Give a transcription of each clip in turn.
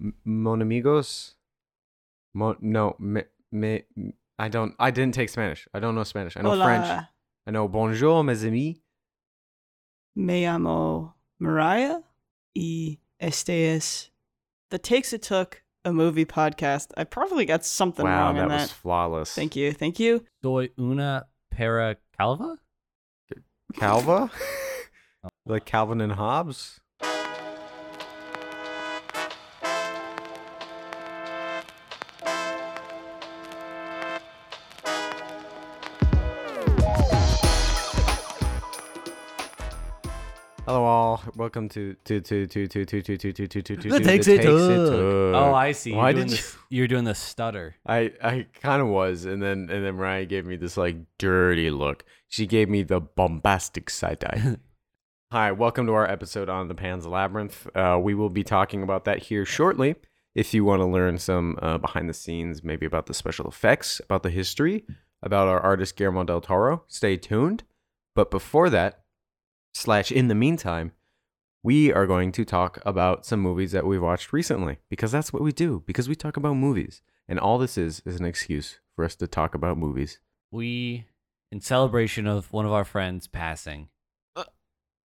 M- Mon amigos. Mon no me, me I don't I didn't take Spanish. I don't know Spanish. I know French. I know bonjour mes amis. Me llamo Mariah y este es the takes it took a movie podcast. I probably got something wow, wrong that in was that. flawless. Thank you, thank you. Soy una para calva? Calva? like Calvin and Hobbes? Hello all. Welcome to to to to to to to to to to to to The takes it took. Oh, I see. Why did this, you're doing the stutter. I I kind of was, and then and then Mariah gave me this like dirty look. She gave me the bombastic side eye. Hi, welcome to our episode on the Pan's Labyrinth. Uh, we will be talking about that here shortly. If you want to learn some uh, behind the scenes, maybe about the special effects, about the history, about our artist Guillermo del Toro, stay tuned. But before that, slash in the meantime, we are going to talk about some movies that we've watched recently because that's what we do. Because we talk about movies, and all this is is an excuse for us to talk about movies. We, in celebration of one of our friends passing to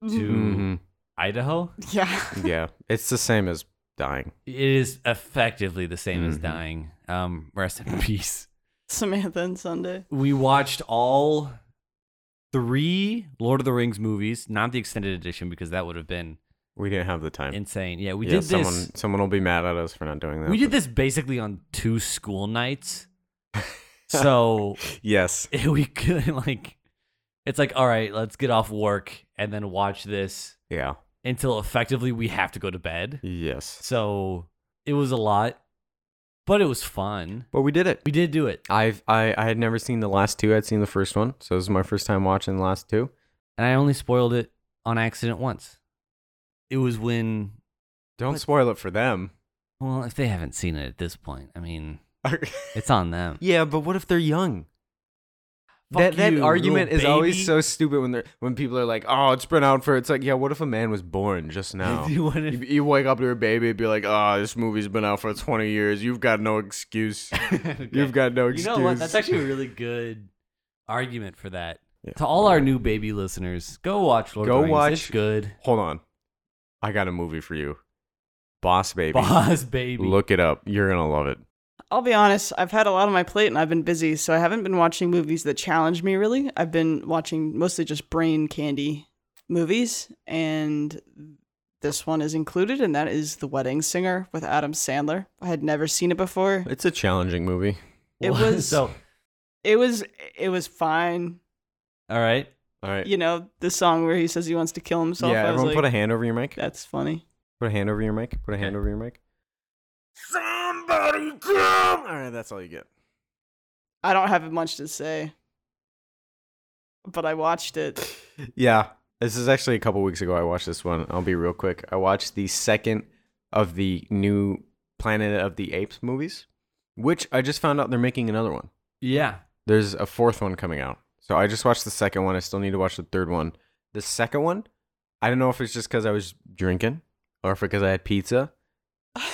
Mhm. Idaho, Yeah. Yeah, it's the same as dying. it is effectively the same as Mhm. dying. Um, rest in peace. Samantha and Sunday. We watched all three Lord of the Rings movies, not the extended edition because that would have been We didn't have the time. insane. Yeah, we yeah, did someone this. someone will be mad at us for not doing that. We did this basically on two school nights. So Yes. we couldn't like it's like all right let's get off work and then watch this Yeah. until effectively we have to go to bed Yes. so it was a lot but it was fun But we did it. we did do it I've I, I had never seen the last two. I'd seen the first one, so this is my first time watching the last two. and i only spoiled it on accident once it was when Don't What? spoil it for them. well if they haven't seen it at this point i mean it's on them yeah, but what if they're young? That that you, argument is always so stupid when they're when people are like, "Oh, it's been out for." It's like, yeah, what if a man was born just now? You you, wake up to a baby and be like, "Oh, this movie's been out for twenty years. You've got no excuse. You've got no excuse." you know what that's actually a really good argument for that Yeah. to all our new baby listeners go watch Lord Go Rings. watch- it's good Hold on, I got a movie for you, Boss Baby. boss baby Look it up. You're gonna love it. I'll be honest, I've had a lot on my plate and I've been busy, so I haven't been watching movies that challenge me really. I've been watching mostly just brain candy movies, and this one is included, and that is The Wedding Singer with Adam Sandler. I had never seen it before. It's a challenging movie. It was- so It was it was fine. all right All right. You know, the song where he says he wants to kill himself. yeah, I was everyone like, put a hand over your mic. that's funny. Put a hand over your mic. Put a hand over your mic. Somebody come! All right, that's all you get. I don't have much to say. But I watched it. Yeah, this is actually a couple weeks ago. I watched this one. I'll be real quick. I watched the second of the new Planet of the Apes movies, which I just found out they're making another one. yeah There's a fourth one coming out. So I just watched the second one. I still need to watch the third one. The second one, I don't know if it's just because I was drinking or if because I had pizza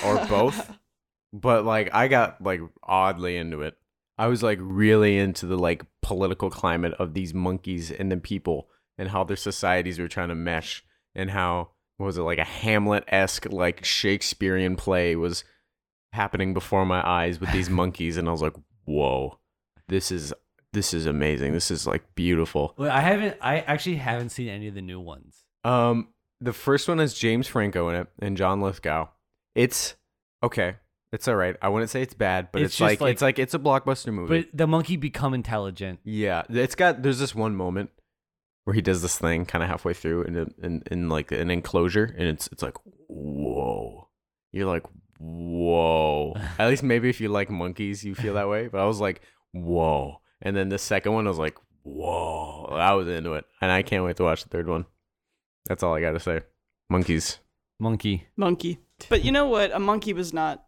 or both. But like I got like oddly into it. I was like really into the like political climate of these monkeys and the people and how their societies were trying to mesh and how what was it like a Hamlet esque like Shakespearean play was happening before my eyes with these monkeys and I was like, whoa, this is this is amazing. This is like beautiful. well, i haven't i actually haven't seen any of the new ones Um, the first one has James Franco in it and John Lithgow. It's okay. It's all right. I wouldn't say it's bad, but It's it's, just like, like- it's like it's a blockbuster movie. but the monkey become intelligent yeah, it's got. There's this one moment where he does this thing kind of halfway through in a, in in like an enclosure, and it's it's like whoa. You're like whoa. At least maybe if you like monkeys, you feel that way. But I was like whoa. And then the second one, I was like whoa. I was into it, and I can't wait to watch the third one. That's all I got to say. Monkeys. monkey monkey. But you know what? A monkey was not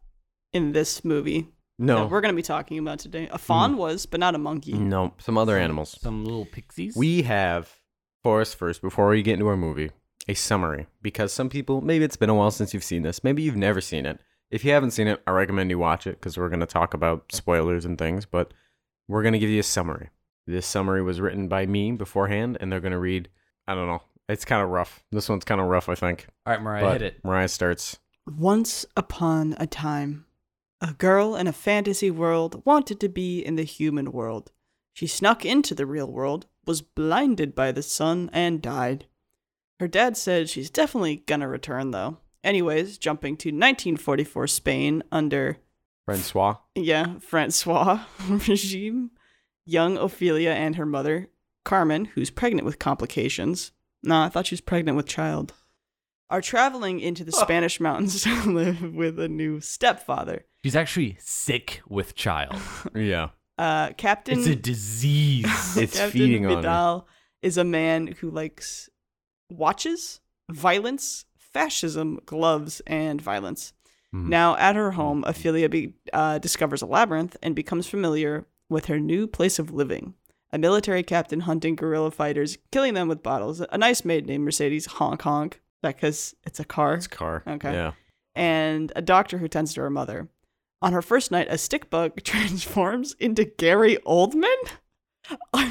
in this movie No, that we're going to be talking about today. A fawn mm. was, but not a monkey. no, some other animals. some little pixies We have for us first before we get into our movie a summary because some people maybe it's been a while since you've seen this, maybe you've never seen it, If you haven't seen it, I recommend you watch it because we're going to talk about spoilers and things, but we're going to give you a summary. This summary was written by me beforehand, and they're going to read, I don't know. It's kind of rough. This one's kind of rough, I think. All right, Mariah, but hit it. Mariah starts. Once upon a time, a girl in a fantasy world wanted to be in the human world. She snuck into the real world, was blinded by the sun, and died. Her dad said she's definitely gonna return though. Anyways, jumping to 1944 Spain under, Francoist. yeah, Francoist regime, young Ophelia and her mother, Carmen, who's pregnant with complications. Nah, I thought she was pregnant with child. Are traveling into the Spanish mountains to live with a new stepfather. She's actually sick with child. Yeah. Uh, Captain It's a disease. It's Captain feeding on. Vidal is a man who likes watches, violence, fascism, gloves, and violence. Mhm. Now, at her home, Ophelia be, uh, discovers a labyrinth and becomes familiar with her new place of living. A military captain hunting guerrilla fighters, killing them with bottles. A nice maid named Mercedes Honk Honk, because it's a car. It's a car. Okay. Yeah. and a doctor who tends to her mother. On her first night, a stick bug transforms into Gary Oldman.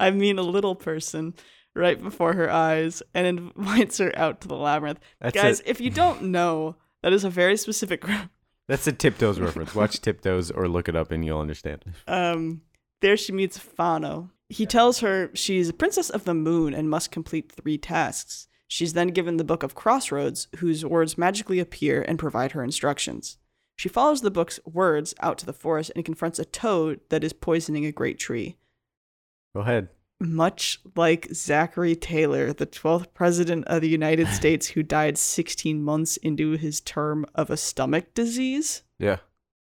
I mean, a little person right before her eyes and invites her out to the labyrinth. That's Guys, if you don't know, that is a very specific. Reference. That's a Tiptoes reference. Watch Tiptoes or look it up and you'll understand. Um, there she meets Fauno. He tells her she's a princess of the moon and must complete three tasks. She's then given the Book of Crossroads, whose words magically appear and provide her instructions. She follows the book's words out to the forest and confronts a toad that is poisoning a great tree. Go ahead. Much like Zachary Taylor, the 12th president of the United States who died 16 months into his term of a stomach disease. Yeah.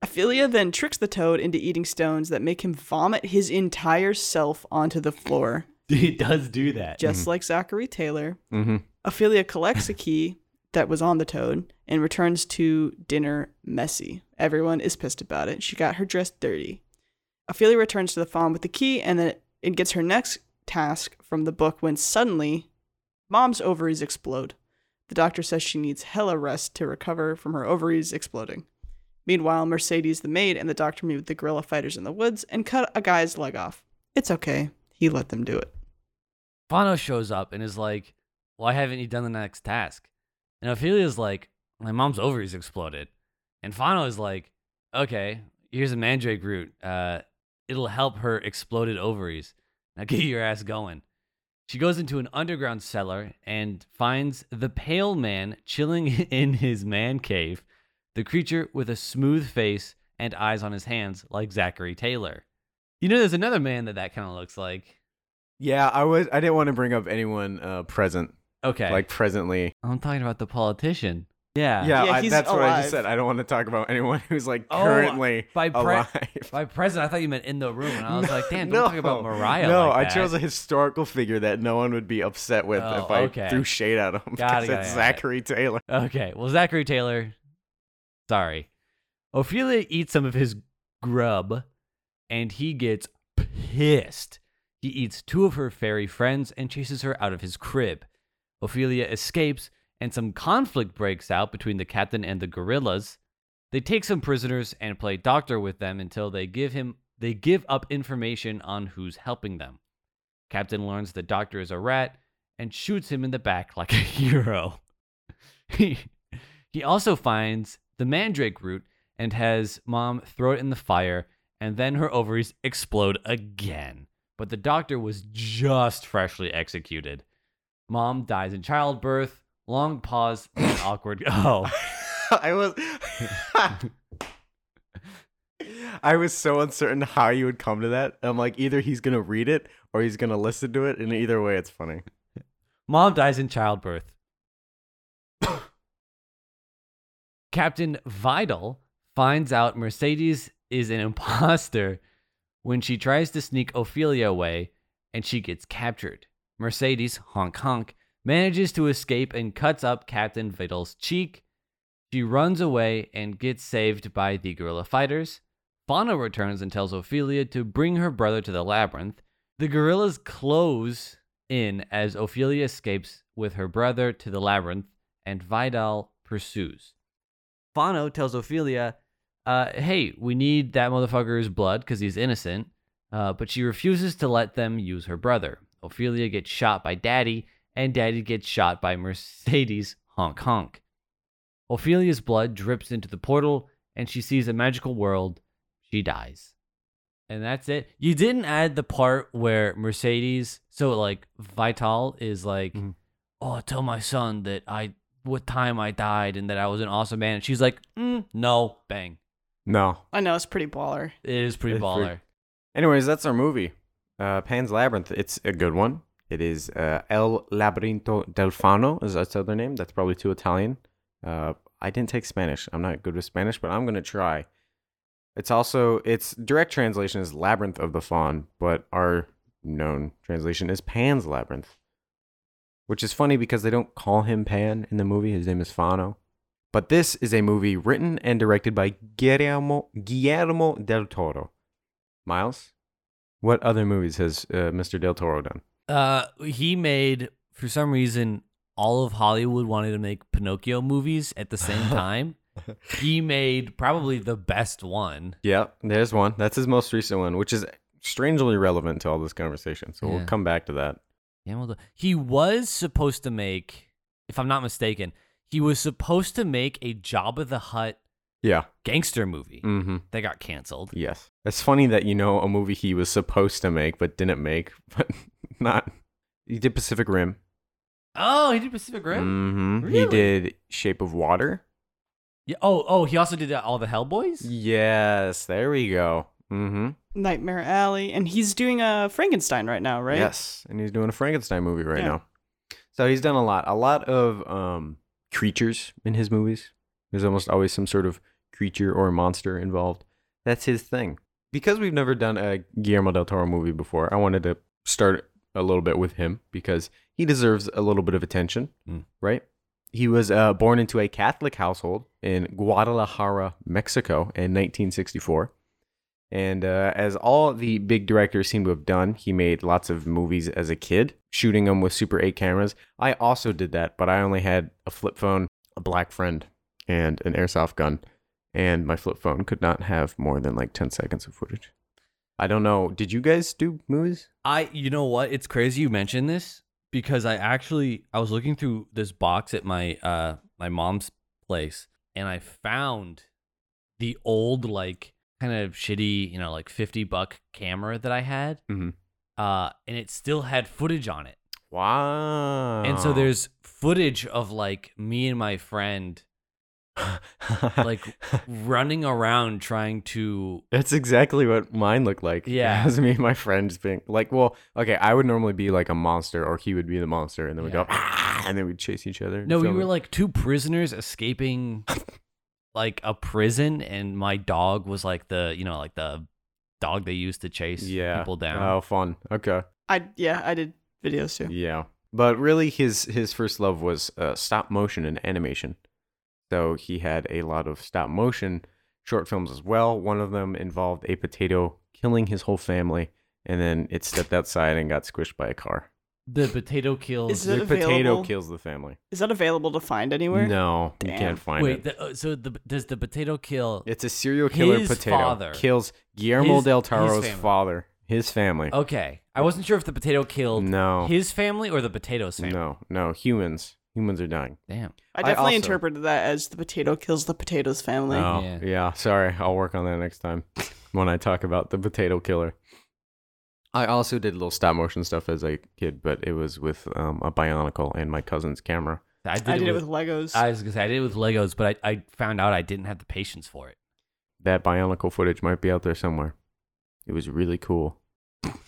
Ophelia then tricks the toad into eating stones that make him vomit his entire self onto the floor, He does do that. just like Zachary Taylor. Mm-hmm. Ophelia collects a key that was on the toad and returns to dinner messy. Everyone is pissed about it. She got her dress dirty. Ophelia returns to the farm with the key and then it gets her next task from the book when suddenly mom's ovaries explode. The doctor says she needs hella rest to recover from her ovaries exploding. Meanwhile, Mercedes the maid and the doctor meet with the guerrilla fighters in the woods and cut a guy's leg off. It's okay. He let them do it. Fauno shows up and is like, Why haven't you done the next task? And Ophelia's like, My mom's ovaries exploded. And Fauno is like, Okay, here's a mandrake root. Uh, it'll help her exploded ovaries. Now get your ass going. She goes into an underground cellar and finds the pale man chilling in his man cave, the creature with a smooth face and eyes on his hands like Zachary Taylor. You know, there's another man that that kind of looks like. Yeah, I was. I didn't want to bring up anyone uh, present, Okay. like presently. I'm talking about the politician. Yeah. Yeah, Yeah, I, he's that's what I just said. I don't want to talk about anyone who's like Oh, currently by pre- alive. By present, I thought you meant in the room, and I was like, damn, no, don't talk about Mariah. No, like I chose a historical figure that no one would be upset with Oh, if I okay. threw shade at him. Got it, because got it, it's got it. Zachary Taylor. Okay, well, Zachary Taylor. Sorry. Ophelia eats some of his grub, and he gets pissed. He eats two of her fairy friends and chases her out of his crib. Ophelia escapes, and some conflict breaks out between the captain and the guerrillas. They take some prisoners and play doctor with them until they give him they give up information on who's helping them. Captain learns the doctor is a rat and shoots him in the back like a hero. he, he also finds the mandrake root and has mom throw it in the fire, and then her ovaries explode again. But the doctor was just freshly executed. Mom dies in childbirth. Long pause, then awkward. Oh, I was. I was so uncertain how you would come to that. I'm like, either he's gonna read it or he's gonna listen to it, and either way, it's funny. mom dies in childbirth. Captain Vidal finds out Mercedes is an imposter when she tries to sneak Ophelia away and she gets captured. Mercedes, honk honk, manages to escape and cuts up Captain Vidal's cheek. She runs away and gets saved by the guerrilla fighters. Fauno returns and tells Ophelia to bring her brother to the labyrinth. The guerrillas close in as Ophelia escapes with her brother to the labyrinth, and Vidal pursues. Fauno tells Ophelia, uh, hey, we need that motherfucker's blood because he's innocent, uh, but she refuses to let them use her brother. Ophelia gets shot by Daddy, and Daddy gets shot by Mercedes honk honk. Ophelia's blood drips into the portal, and she sees a magical world. She dies. And that's it. You didn't add the part where Mercedes, so like Vidal is like, Mhm. oh, tell my son that I, what time I died and that I was an awesome man. And she's like, mm, no, bang. No. I know it's pretty baller. It is pretty It's baller. pretty- Anyways, that's our movie. Uh, Pan's Labyrinth. It's a good one. It is uh, El Labirinto del Fauno, is that's the other name. That's probably too Italian. Uh, I didn't take Spanish. I'm not good with Spanish, but I'm gonna try. It's also its direct translation is Labyrinth of the Faun, but our known translation is Pan's Labyrinth. Which is funny because they don't call him Pan in the movie. His name is Fauno. But this is a movie written and directed by Guillermo, Guillermo del Toro. Miles, what other movies has uh, Mr. Del Toro done? Uh, he made for some reason all of Hollywood wanted to make Pinocchio movies at the same time. he made probably the best one. Yeah, there's one. That's his most recent one, which is strangely relevant to all this conversation. So Yeah. we'll come back to that. He was supposed to make, if I'm not mistaken, he was supposed to make a Jabba the Hutt Yeah. gangster movie Mm-hmm. that got canceled. Yes. It's funny that you know a movie he was supposed to make but didn't make, but not. He did Pacific Rim. Oh, he did Pacific Rim. Mm-hmm. He did Shape of Water. Yeah. Oh, oh, he also did uh, all the Hellboys. Yes, there we go. Mm-hmm. Nightmare Alley, and he's doing a Frankenstein right now, right? Yes, and he's doing a Frankenstein movie right Yeah. now. So he's done a lot, a lot of um, creatures in his movies. There's almost always some sort of creature or monster involved. That's his thing. Because we've never done a Guillermo del Toro movie before, I wanted to start a little bit with him because he deserves a little bit of attention, Mm. right? He was uh, born into a Catholic household in Guadalajara, Mexico in 1964. And uh, as all the big directors seem to have done, he made lots of movies as a kid, shooting them with Super 8 cameras. I also did that, but I only had a flip phone, a black friend, and an airsoft gun. And my flip phone could not have more than like 10 seconds of footage. I don't know. Did you guys do movies? I, you know what? It's crazy you mentioned this because I actually I was looking through this box at my uh my mom's place and I found the old like kind of shitty, you know, like 50 buck camera that I had. Mhm. Uh and it still had footage on it. Wow. And so there's footage of like me and my friend like running around trying to That's exactly what mine looked like. Yeah. It was me and my friends being like, well, okay, I would normally be like a monster or he would be the monster and then we'd go, ah, and then we'd chase each other. No, we were it. like two prisoners escaping like a prison and my dog was like the, you know, like the dog they used to chase yeah. people down. Oh, fun. Okay. I yeah, I did videos too. Yeah. But really his his first love was uh, stop motion and animation. So he had a lot of stop motion short films as well. One of them involved a potato killing his whole family and then it stepped outside and got squished by a car. The potato kills. Is it the potato available? kills the family. Is that available to find anywhere? No, you Damn. can't find Wait, it. the, uh, so the, does the potato kill? It's a serial killer His potato. father. Kills Guillermo His- del his Toro's family. father, his family. Okay, I wasn't sure if the potato killed no, his family or the potato's family. no, no. Humans, humans are dying. Damn. I I definitely also- interpreted that as the potato kills the potatoes family. Oh, Yeah. yeah. Sorry, I'll work on that next time when I talk about the potato killer. I also did a little stop motion stuff as a kid, but it was with um, a Bionicle and my cousin's camera. I did, I did it it with. with Legos. I was gonna say I did it with Legos, but I, I found out I didn't have the patience for it. That Bionicle footage might be out there somewhere. It was really cool.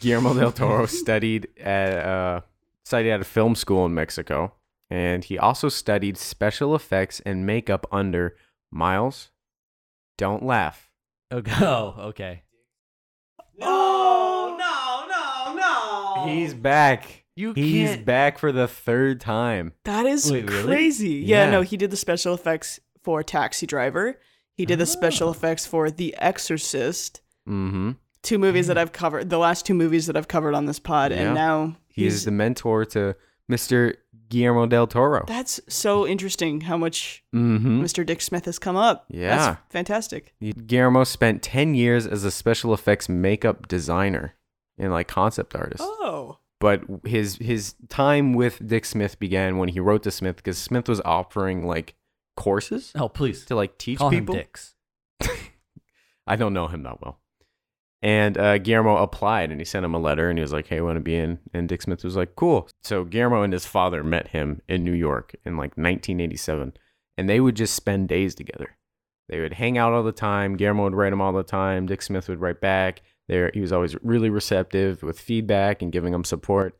Guillermo del Toro studied at uh, studied at a film school in Mexico, and he also studied special effects and makeup under Miles. Don't laugh. Okay. Oh, okay. no, no, no, no. He's back. You He's can't. back for the third time. That is Wait, really? crazy. Yeah. Yeah. no, he did the special effects for Taxi Driver. He did the special Oh. effects for The Exorcist. Mm-hmm. Two movies that I've covered, the last two movies that I've covered on this pod, Yeah. and now He he's is the mentor to Mr. Guillermo del Toro. That's so interesting how much mm-hmm. Mr. Dick Smith has come up. Yeah. That's fantastic. Guillermo spent 10 years as a special effects makeup designer and like concept artist. Oh. But his his time with Dick Smith began when he wrote to Smith because Smith was offering like courses Oh, please to like teach call people. him Dix. I don't know him that well. And uh, Guillermo applied and he sent him a letter and he was like, hey, I want to be in. And Dick Smith was like, cool. So Guillermo and his father met him in New York in like 1987. And they would just spend days together. They would hang out all the time. Guillermo would write him all the time. Dick Smith would write back. There, he was always really receptive with feedback and giving them support.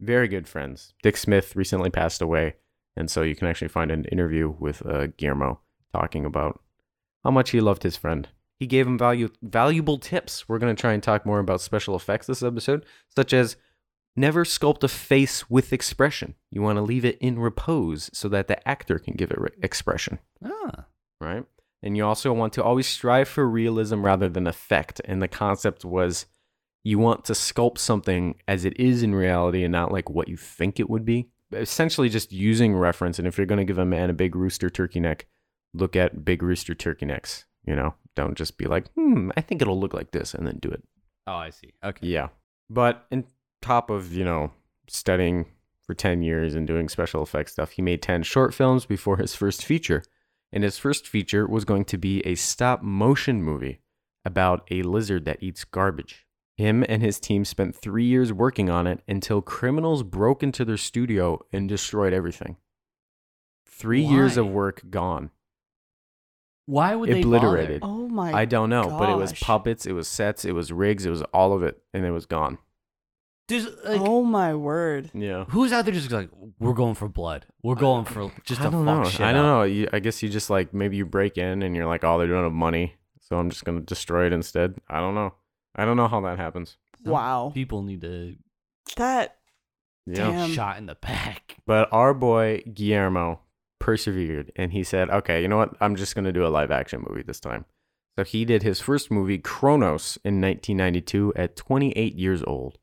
Very good friends. Dick Smith recently passed away, and so you can actually find an interview with uh, Guillermo talking about how much he loved his friend. He gave him value, valuable tips. We're going to try and talk more about special effects this episode, such as never sculpt a face with expression. You want to leave it in repose so that the actor can give it re- expression Ah, right? And you also want to always strive for realism rather than effect. And the concept was you want to sculpt something as it is in reality and not like what you think it would be. Essentially, just using reference. And if you're going to give a man a big rooster turkey neck, look at big rooster turkey necks. You know, don't just be like, hmm, I think it'll look like this and then do it. oh, I see. Okay. Yeah. But in top of, you know, studying for 10 years and doing special effects stuff, he made 10 short films before his first feature. And his first feature was going to be a stop motion movie about a lizard that eats garbage. Him and his team spent three years working on it until criminals broke into their studio and destroyed everything. Three years of work gone. Why would Obliterated. they bother? Oh my god. I don't know, but it was puppets, it was sets, it was rigs, it was all of it, and it was gone. There's like, oh my word. Yeah. who's out there just like, we're going for blood. We're going for just I don't fuck know. shit I don't up. know. You, I guess you just like maybe you break in and you're like, oh, they don't have money, so I'm just gonna destroy it instead. I don't know. I don't know how that happens. Some Wow. People need to That Yeah. Damn. shot in the back. But our boy Guillermo persevered and he said, okay, you know what? I'm just gonna do a live action movie this time. So he did his first movie, Cronos, in 1992 at 28 years old.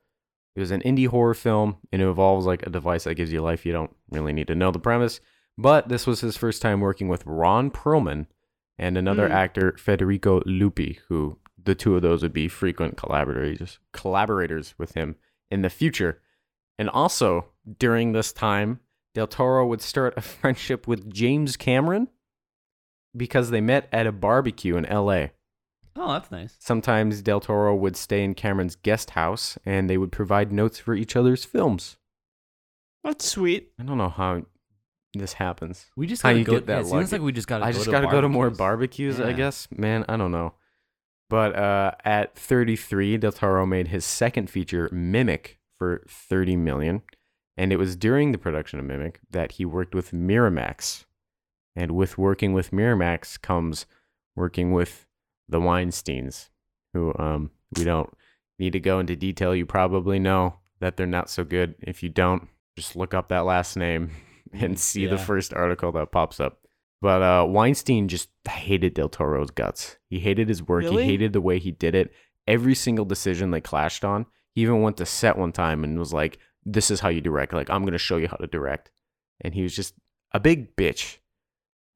It was an indie horror film and it involves like a device that gives you life. You don't really need to know the premise. But this was his first time working with Ron Perlman and another Mm. actor, Federico Luppi, who the two of those would be frequent collaborators collaborators with him in the future. And also during this time, Del Toro would start a friendship with James Cameron because they met at a barbecue in LA. Oh, that's nice. Sometimes Del Toro would stay in Cameron's guest house and they would provide notes for each other's films. that's sweet. I don't know how this happens. We just How gotta you go. get that yeah, it seems like we just gotta. I go just to got to go to more barbecues. barbecues, I guess. Man, I don't know. But uh, at 33, Del Toro made his second feature, Mimic, for 30 million. And it was during the production of Mimic that he worked with Miramax. And with working with Miramax comes working with the Weinsteins, who um, we don't need to go into detail. You probably know that they're not so good. If you don't, just look up that last name and see the first article that pops up. But uh, Weinstein just hated Del Toro's guts. He hated his work. Really? He hated the way he did it. Every single decision they clashed on. He even went to set one time and was like, "This is how you direct. Like, I'm gonna show you how to direct." And he was just a big bitch.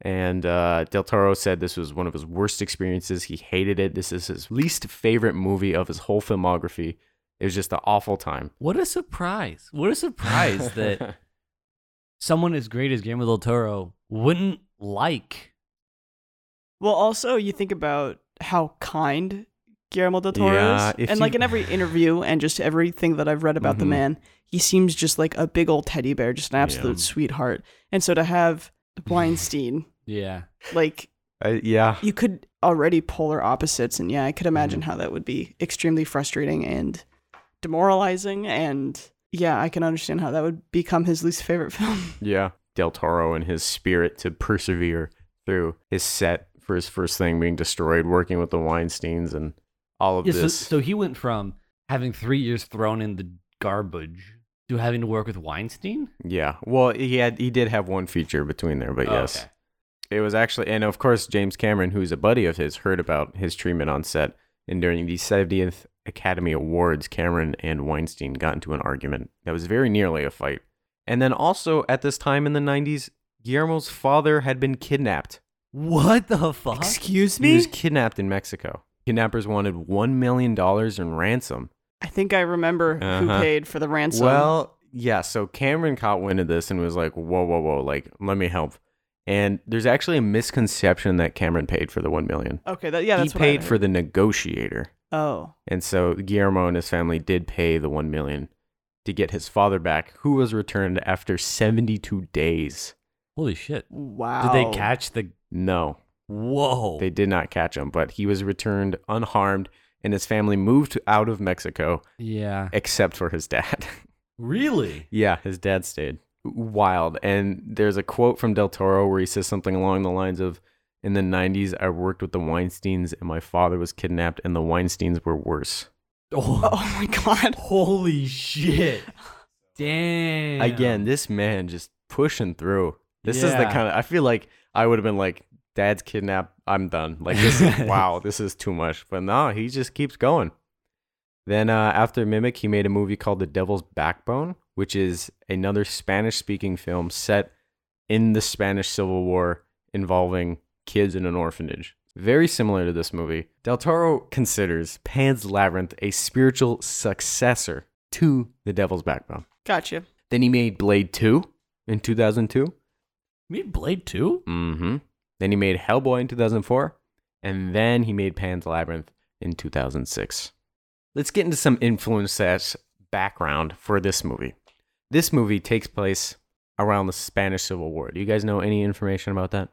And uh, Del Toro said this was one of his worst experiences. He hated it. This is his least favorite movie of his whole filmography. It was just an awful time. What a surprise! What a surprise that someone as great as Guillermo del Toro wouldn't like. Well, also you think about how kind Guillermo del Toro Yeah, is, if and like in every interview and just everything that I've read about the Mhm. man, he seems just like a big old teddy bear, just an absolute Yeah. sweetheart. And so to have Weinstein, Yeah. like Uh, yeah. you could already polar opposites, and yeah, I could imagine Mm-hmm. how that would be extremely frustrating and demoralizing. And yeah, I can understand how that would become his least favorite film. Yeah. Del Toro and his spirit to persevere through his set for his first thing being destroyed, working with the Weinsteins and all of Yeah, so, this. so he went from having three years thrown in the garbage to having to work with Weinstein. yeah. Well, he had he did have one feature between there, but Oh, yes. okay. It was actually and of course James Cameron, who's a buddy of his, heard about his treatment on set. And during the 70th Academy Awards, Cameron and Weinstein got into an argument that was very nearly a fight. And then also at this time in the 90s, Guillermo's father had been kidnapped. What the fuck? Excuse me? He was kidnapped in Mexico. Kidnappers wanted $1 million in ransom. I think I remember who Uh-huh. paid for the ransom. Well, yeah. So Cameron caught wind of this and was like, "Whoa, whoa, whoa! Like, let me help." And there's actually a misconception that Cameron paid for the one million. okay, that yeah, he that's what I paid for the negotiator, Oh, and so Guillermo and his family did pay the one million to get his father back, who was returned after 72 days. Holy shit. wow. Did they catch the. No, Whoa. they did not catch him, but he was returned unharmed, and his family moved out of Mexico, Yeah. except for his dad. Really? Yeah, his dad stayed. Wild. And there's a quote from Del Toro where he says something along the lines of In the 90s, I worked with the Weinsteins and my father was kidnapped, and the Weinsteins were worse. Oh, Oh my god. holy shit. Damn. Again, this man just pushing through. This is the kind of, I feel like I would have been like, Dad's kidnapped. I'm done. Like, this is, wow, this is too much. But no, he just keeps going. Then uh, after Mimic, he made a movie called The Devil's Backbone, which is another Spanish speaking film set in the Spanish Civil War involving kids in an orphanage. Very similar to this movie. Del Toro considers Pan's Labyrinth a spiritual successor to The Devil's Backbone. Gotcha. Then he made Blade 2 in 2002. Made Blade 2? Mm-hmm. Then he made Hellboy in 2004. And then he made Pan's Labyrinth in 2006. Let's get into some influence that's background for this movie. This movie takes place around the Spanish Civil War. Do you guys know any information about that?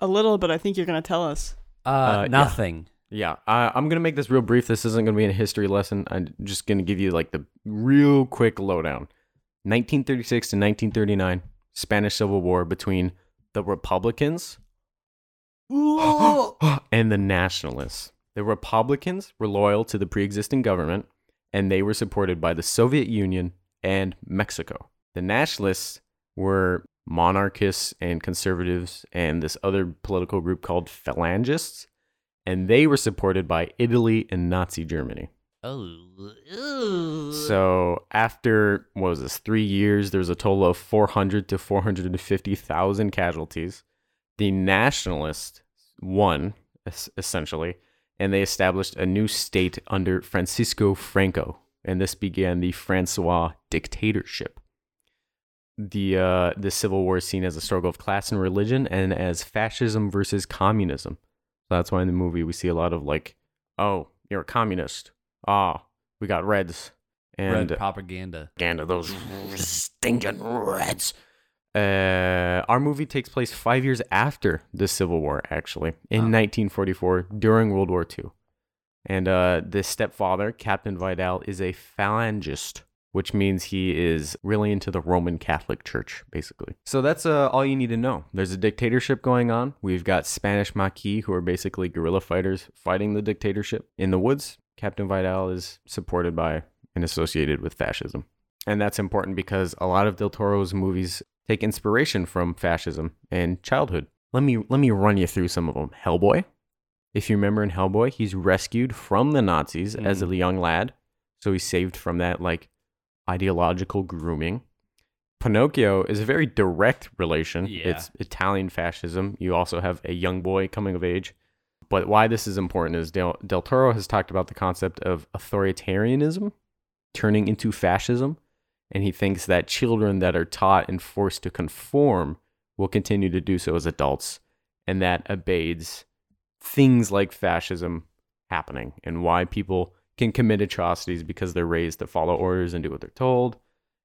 A little, but I think you're gonna tell us. Uh, Uh, yeah. nothing. Yeah, I, I'm gonna make this real brief. This isn't gonna be a history lesson. I'm just gonna give you like the real quick lowdown. 1936 to 1939, Spanish Civil War between the Republicans and the Nationalists. The Republicans were loyal to the pre-existing government, and they were supported by the Soviet Union and Mexico. The Nationalists were monarchists and conservatives, and this other political group called Phalangists and they were supported by Italy and Nazi Germany. Oh. So after what was this three years, there was a total of 400 to 450,000 casualties. The nationalists won essentially, and they established a new state under Francisco Franco, and this began the Francoist dictatorship. The uh, the civil war is seen as a struggle of class and religion, and as fascism versus communism. So that's why in the movie we see a lot of like, oh, you're a communist. Ah, we got reds and Red propaganda. propaganda, those stinking reds. Uh, our movie takes place five years after the Civil War, actually, in Oh. 1944, during World War II. And uh, the stepfather, Captain Vidal, is a phalangist, which means he is really into the Roman Catholic Church, basically. So that's uh, all you need to know. There's a dictatorship going on. We've got Spanish Maquis, who are basically guerrilla fighters fighting the dictatorship in the woods. Captain Vidal is supported by and associated with fascism. And that's important because a lot of Del Toro's movies take inspiration from fascism and childhood. Let me let me run you through some of them. Hellboy. If you remember in Hellboy, he's rescued from the Nazis as mm. a young lad. So he's saved from that like ideological grooming. Pinocchio is a very direct relation. Yeah. It's Italian fascism. You also have a young boy coming of age. But why this is important is Del, Del Toro has talked about the concept of authoritarianism turning into fascism. And he thinks that children that are taught and forced to conform will continue to do so as adults. And that abates things like fascism happening and why people can commit atrocities because they're raised to follow orders and do what they're told.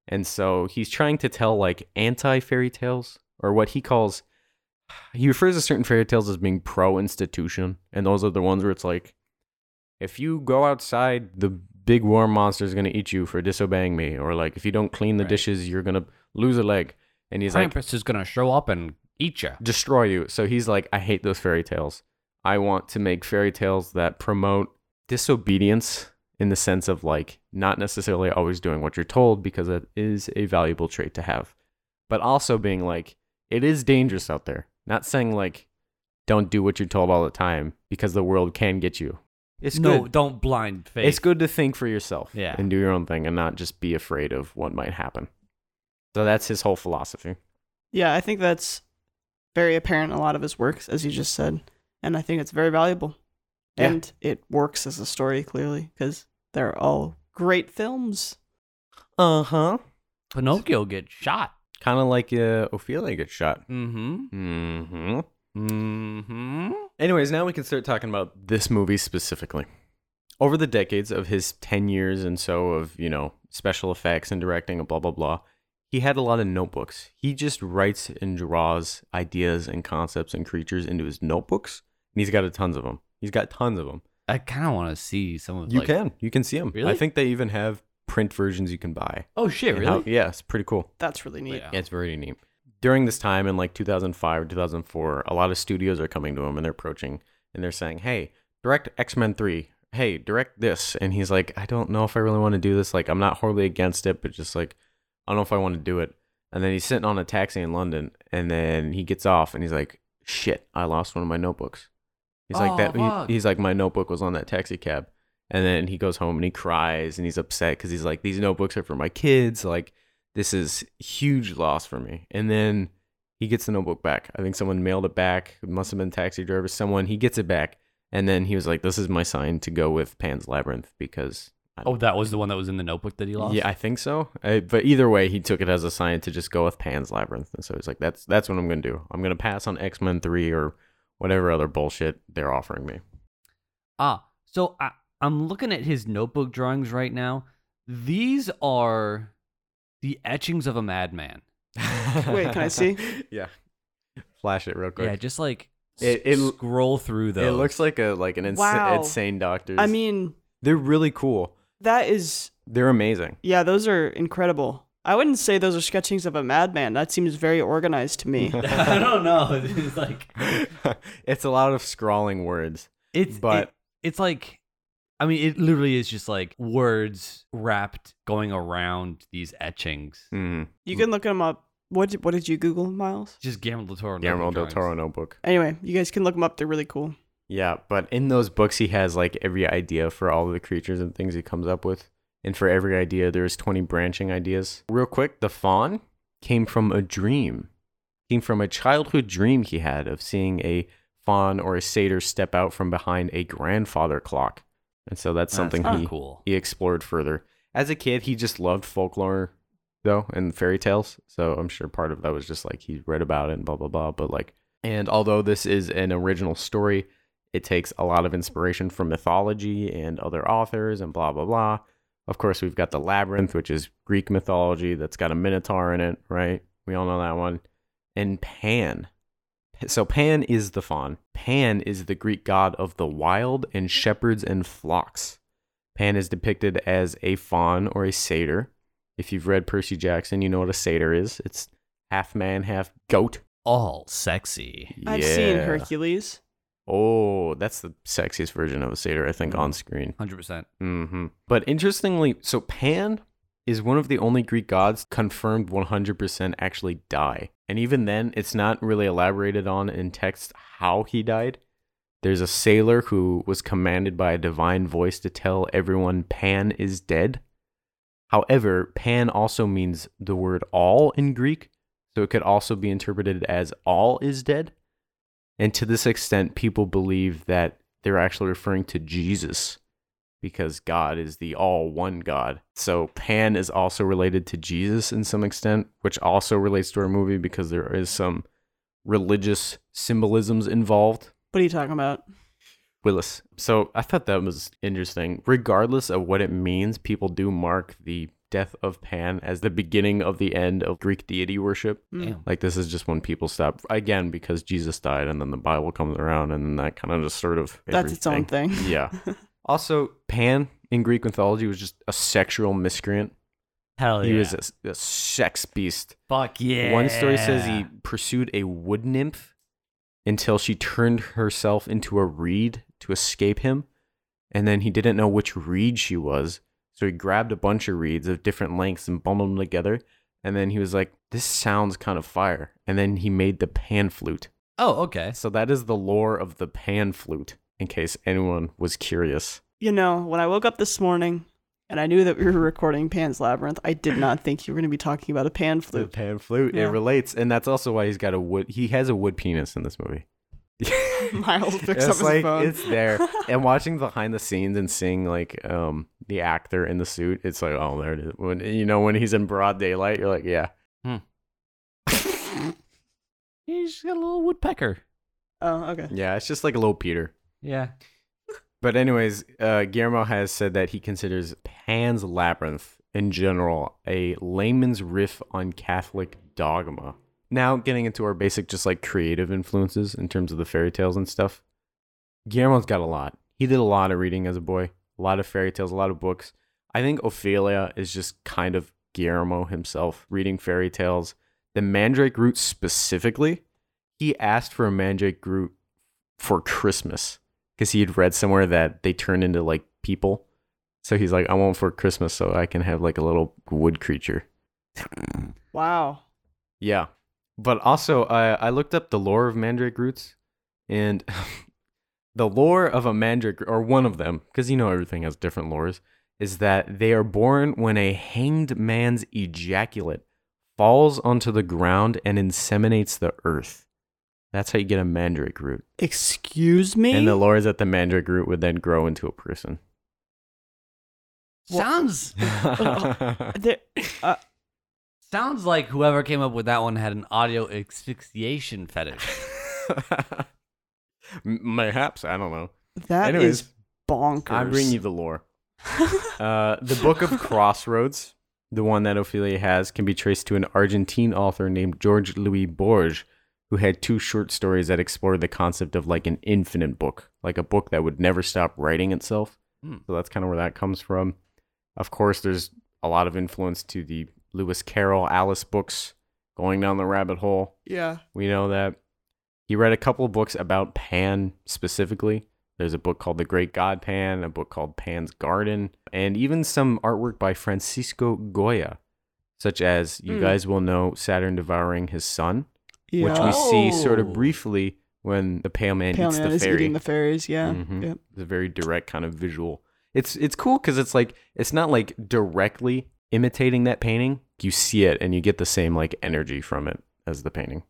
And so he's trying to tell like anti fairy tales or what he calls he refers to certain fairy tales as being pro institution. And those are the ones where it's like if you go outside, the big worm monster is going to eat you for disobeying me. Or like if you don't clean the Right. dishes, you're going to lose a leg. And he's like, Krampus is gonna show up and eat you. destroy you. So he's like, I hate those fairy tales. I want to make fairy tales that promote disobedience in the sense of like not necessarily always doing what you're told because it is a valuable trait to have, but also being like, it is dangerous out there. Not saying like, don't do what you're told all the time because the world can get you. It's no, good. don't blind faith. It's good to think for yourself Yeah. and do your own thing and not just be afraid of what might happen. So that's his whole philosophy. Yeah, I think that's very apparent in a lot of his works, as you just said, and I think it's very valuable. Yeah. And it works as a story clearly because they're all great films. Uh huh. Pinocchio gets shot. Kind of like uh, Ophelia gets shot. Mm-hmm. Mm-hmm. Mm-hmm. Anyways, now we can start talking about this movie specifically. Over the decades of his 10 years and so of, you know, special effects and directing and blah, blah, blah, he had a lot of notebooks. He just writes and draws ideas and concepts and creatures into his notebooks, and he's got a tons of them. He's got tons of them. I kind of want to see some of You like, can. You can see them. Really? I think they even have print versions you can buy. Oh shit! Really? how- yeah, it's pretty cool. That's really neat. Yeah. Yeah, it's very neat. During this time in like 2005 or 2004, a lot of studios are coming to him and they're approaching and they're saying, "Hey, direct X-Men 3. Hey, direct this." And he's like, "I don't know if I really want to do this. Like, I'm not horribly against it, but just like I don't know if I want to do it." And then he's sitting on a taxi in London and then he gets off and he's like, "Shit, I lost one of my notebooks." He's like Oh, that he- oh, he's like my notebook was on that taxi cab. And then he goes home and he cries and he's upset cuz he's like these notebooks are for my kids, like this is huge loss for me. And then he gets the notebook back. I think someone mailed it back. It must have been taxi driver. Someone he gets it back, and then he was like, "This is my sign to go with Pan's Labyrinth because." I Oh, that was the one that was in the notebook that he lost. yeah, I think so. I, but either way, he took it as a sign to just go with Pan's Labyrinth, and so he's like, "That's that's what I'm gonna do. I'm gonna pass on X Men Three or whatever other bullshit they're offering me." Ah, so I, I'm looking at his notebook drawings right now. These are the etchings of a madman. Wait, can I see? yeah, flash it real quick. Yeah, just like It- it, it- scroll through those. it looks like a like an insa- Wow. insane doctor. I mean, they're really cool. that is They're amazing. yeah, those are incredible. I wouldn't say those are sketchings of a madman. That seems very organized to me. I don't know. It's like it's a lot of scrawling words. it's But- it- it's like I mean, it literally is just like words wrapped going around these etchings. Mm. You can look them up. What did, what did you Google, Miles? Just Guillermo del Toro. Guillermo notebook del. Toro notebook. Anyway, you guys can look them up. They're really cool. Yeah, but in those books, he has like every idea for all of the creatures and things he comes up with. And for every idea, there's 20 branching ideas. Real quick, the fawn came from a dream, came from a childhood dream he had of seeing a fawn or a satyr step out from behind a grandfather clock. And so that's That's something kinda he, cool. he explored further. As a kid, he just loved folklore, though, and fairy tales. So I'm sure part of that was just like he read about it and blah, blah, blah. But like, and although this is an original story, it takes a lot of inspiration from mythology and other authors and blah, blah, blah. Of course, we've got the labyrinth, which is Greek mythology that's got a minotaur in it, right? We all know that one. And Pan. So Pan is the fawn. Pan is the Greek god of the wild and shepherds and flocks. Pan is depicted as a fawn or a satyr. If you've read Percy Jackson, you know what a satyr is. It's half man, half goat. All sexy. I've seen Hercules. Oh, that's the sexiest version of a satyr, I think, on screen. Hundred percent. hmm But interestingly, so Pan is one of the only Greek gods confirmed 100% actually die. And even then, it's not really elaborated on in text how he died. There's a sailor who was commanded by a divine voice to tell everyone Pan is dead. However, Pan also means the word all in Greek, so it could also be interpreted as all is dead. And to this extent, people believe that they're actually referring to Jesus because God is the all one God. So Pan is also related to Jesus in some extent, which also relates to our movie because there is some religious symbolisms involved. What are you talking about? Willis. So I thought that was interesting. Regardless of what it means, people do mark the death of Pan as the beginning of the end of Greek deity worship. Mm. Damn. Like this is just when people stop again because Jesus died and then the Bible comes around and then that kind of just sort of That's its own thing. Yeah. Also, Pan in Greek mythology was just a sexual miscreant. Hell He was a, a sex beast. Fuck yeah. One story says he pursued a wood nymph until she turned herself into a reed to escape him. And then he didn't know which reed she was. So he grabbed a bunch of reeds of different lengths and bundled them together. And then he was like, this sounds kind of fire. And then he made the pan flute. Oh, okay. So that is the lore of the pan flute, in case anyone was curious. You know, when I woke up this morning and I knew that we were recording Pan's Labyrinth. I did not think you were going to be talking about a pan The flute. pan flute. Yeah. It relates, and that's also why he's got a wood. He has a wood penis in this movie. Miles picks it's up his phone. it's there, and watching behind the scenes and seeing like um the actor in the suit, it's like oh there it is. When you know when he's in broad daylight, you're like yeah. He's got a little woodpecker. oh, okay. Yeah, it's just like a little Peter. Yeah. But anyways, uh, Guillermo has said that he considers Pan's Labyrinth in general a layman's riff on Catholic dogma. Now, getting into our basic, just like creative influences in terms of the fairy tales and stuff, Guillermo's got a lot. He did a lot of reading as a boy, a lot of fairy tales, a lot of books. I think Ophelia is just kind of Guillermo himself reading fairy tales. The Mandrake Root specifically, he asked for a Mandrake Root for Christmas because he had read somewhere that they turn into like people. So he's like, I want for Christmas so I can have like a little wood creature. Wow. Yeah. But also, I I looked up the lore of Mandrake roots, and the lore of a Mandrake, or one of them, because you know everything has different lores, is that they are born when a hanged man's ejaculate falls onto the ground and inseminates the earth. That's how you get a Mandrake root. Excuse me? And the lore is that the Mandrake root would then grow into a person. Sounds There- uh, sounds like whoever came up with that one had an audio asphyxiation fetish. M- Mayhaps, I don't know. that is Anyways, bonkers. I'm bringing you the lore. Uh, the Book of Crossroads, the one that Ophelia has, can be traced to an Argentine author named George Louis Borges, who had two short stories that explored the concept of like an infinite book, like a book that would never stop writing itself. Hmm. So that's kind of where that comes from. Of course, there's a lot of influence to the Lewis Carroll Alice books, going down the rabbit hole. yeah. We know that he read a couple of books about Pan specifically. There's a book called The Great God Pan, a book called Pan's Garden, and even some artwork by Francisco Goya, such as you Hmm. guys will know Saturn devouring his son, yeah. which we see sort of briefly when the pale man Pale eats man the is fairy. eating the fairies. Yeah. Mhm. Yep. It's a very direct kind of visual. It's it's cool because it's like it's not like directly imitating that painting. You see it and you get the same like energy from it as the painting.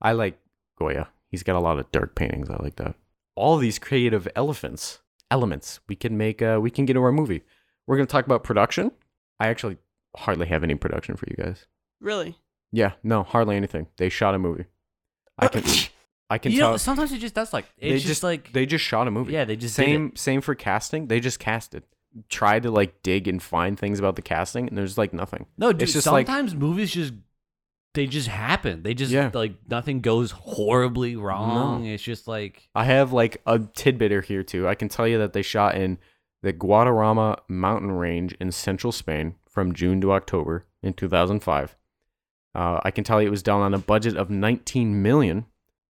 I like Goya. He's got a lot of dark paintings. I like that. All these creative elephants, elements, we can make. Uh, we can get into our movie. We're gonna talk about production. I actually hardly have any production for you guys. Really? Yeah, no, hardly anything. They shot a movie. I can. I can you tell. know, sometimes it just does like they it's just, just, like they just shot a movie. yeah, they just did same same for casting. They just casted. Tried to like dig and find things about the casting, and there's like nothing. No, dude. It's just like- sometimes movies just they just happen. They just Yeah. like nothing goes horribly wrong. It's just like I have like a tidbit here too. I can tell you that they shot in the Guadarrama mountain range in central Spain from June to October in 2005. Uh, I can tell you it was done on a budget of 19 million.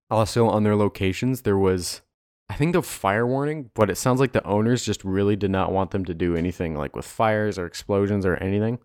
Also on their locations, there was, I think, a fire warning, but it sounds like the owners just really did not want them to do anything like with fires or explosions or anything.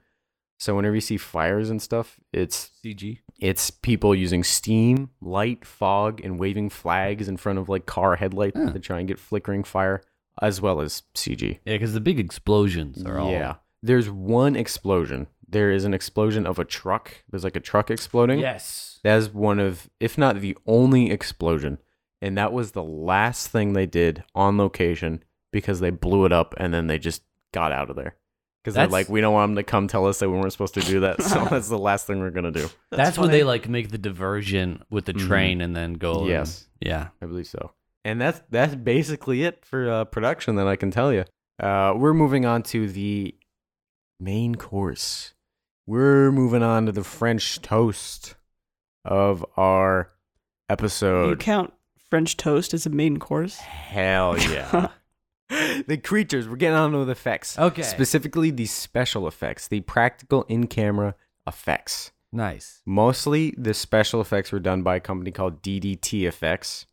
So whenever you see fires and stuff, it's CG. it's people using steam, light, fog, and waving flags in front of like car headlights to try and get flickering fire, as well as CG. Yeah, because the big explosions are all Yeah. There's one explosion. There is an explosion of a truck. There's like a truck exploding. Yes. That is one of, if not the only explosion. And that was the last thing they did on location because they blew it up and then they just got out of there. Because they're That's- like, we don't want them to come tell us that we weren't supposed to do that. So that's the last thing we're going to do. That's, when they like make the diversion with the Mhm. train and then go. and- Yes. yeah. I believe so. And that's that's basically it for uh, production that I can tell you. Uh, we're moving on to the main course. We're moving on to the French toast of our episode. You count French toast as a main course? Hell yeah. the creatures, we're getting on to the effects. Okay. Specifically, the special effects, the practical in camera effects. Nice. Mostly the special effects were done by a company called DDT Effects,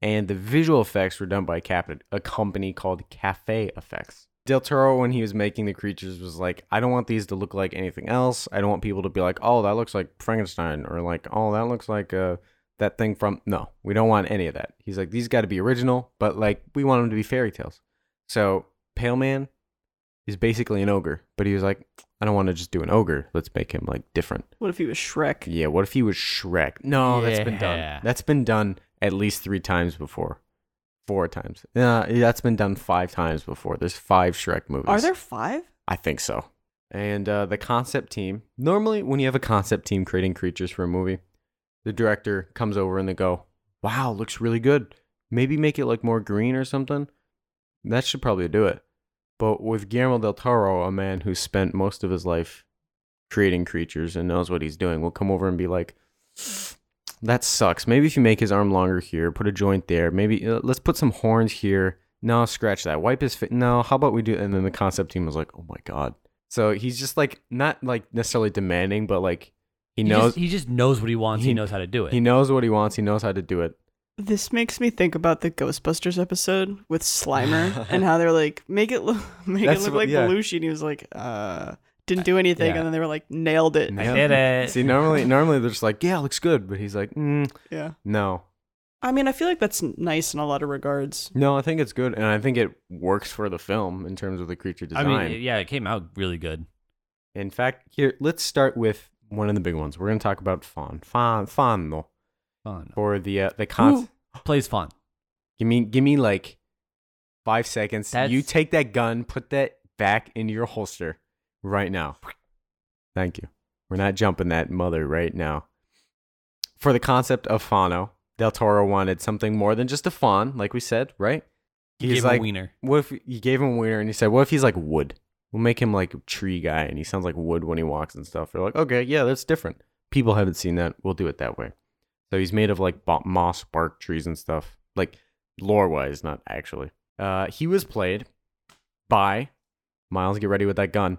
and the visual effects were done by a, a company called CafeFX. Del Toro, when he was making the creatures, was like, I don't want these to look like anything else. I don't want people to be like, oh, that looks like Frankenstein, or like, oh, that looks like uh, that thing from. No, we don't want any of that. He's like, these got to be original, but like, we want them to be fairy tales. So, Pale Man, is basically an ogre, but he was like, I don't want to just do an ogre. Let's make him like different. What if he was Shrek? Yeah, what if he was Shrek? No, that's been done. That's been done at least three times before. Four times. Yeah, that's been done five times before. There's five Shrek movies. Are there five? I think so. And uh, the concept team, normally when you have a concept team creating creatures for a movie, the director comes over and they go, wow, looks really good. Maybe make it like more green or something. That should probably do it. But with Guillermo del Toro, a man who spent most of his life creating creatures and knows what he's doing, will come over and be like, that sucks. Maybe if you make his arm longer here, put a joint there. Maybe uh, let's put some horns here. No, scratch that. Wipe his face. No, how about we do? And then the concept team was like, oh my god. So he's just like not like necessarily demanding, but like he He knows just, he just knows what he wants. He, He- knows how to do it. he knows what he wants. He knows how to do it. This makes me think about the Ghostbusters episode with Slimer and how they're like, make it look, make That's it look what- like yeah. Belushi, and he was like, uh, didn't do anything, yeah. and then they were like, nailed it. I Nailed did it. See, normally normally they're just like, yeah, it looks good, but he's like, mm, Yeah. no, I mean, I feel like that's nice in a lot of regards. no. I think it's good, and I think it works for the film in terms of the creature I design. mean, yeah, it came out really good. In fact, here let's start with one of the big ones. We're gonna talk about Fawn, Fawn, Fauno Fun. for the uh, the con. Plays fun. Give me, give me like five seconds. You take that gun, put that back into your holster right now. Thank you. We're not jumping that mother right now. For the concept of Fauno, Del Toro wanted something more than just a fawn, like we said, right? He He's gave like, him a wiener. what if you gave him a wiener and he said, what if he's like wood? We'll make him like a tree guy and he sounds like wood when he walks and stuff. They're like, okay, yeah, that's different. People haven't seen that. We'll do it that way. So he's made of like moss, bark, trees, and stuff. Like lore wise, not actually. Uh, he was played by Miles. Get ready with that gun.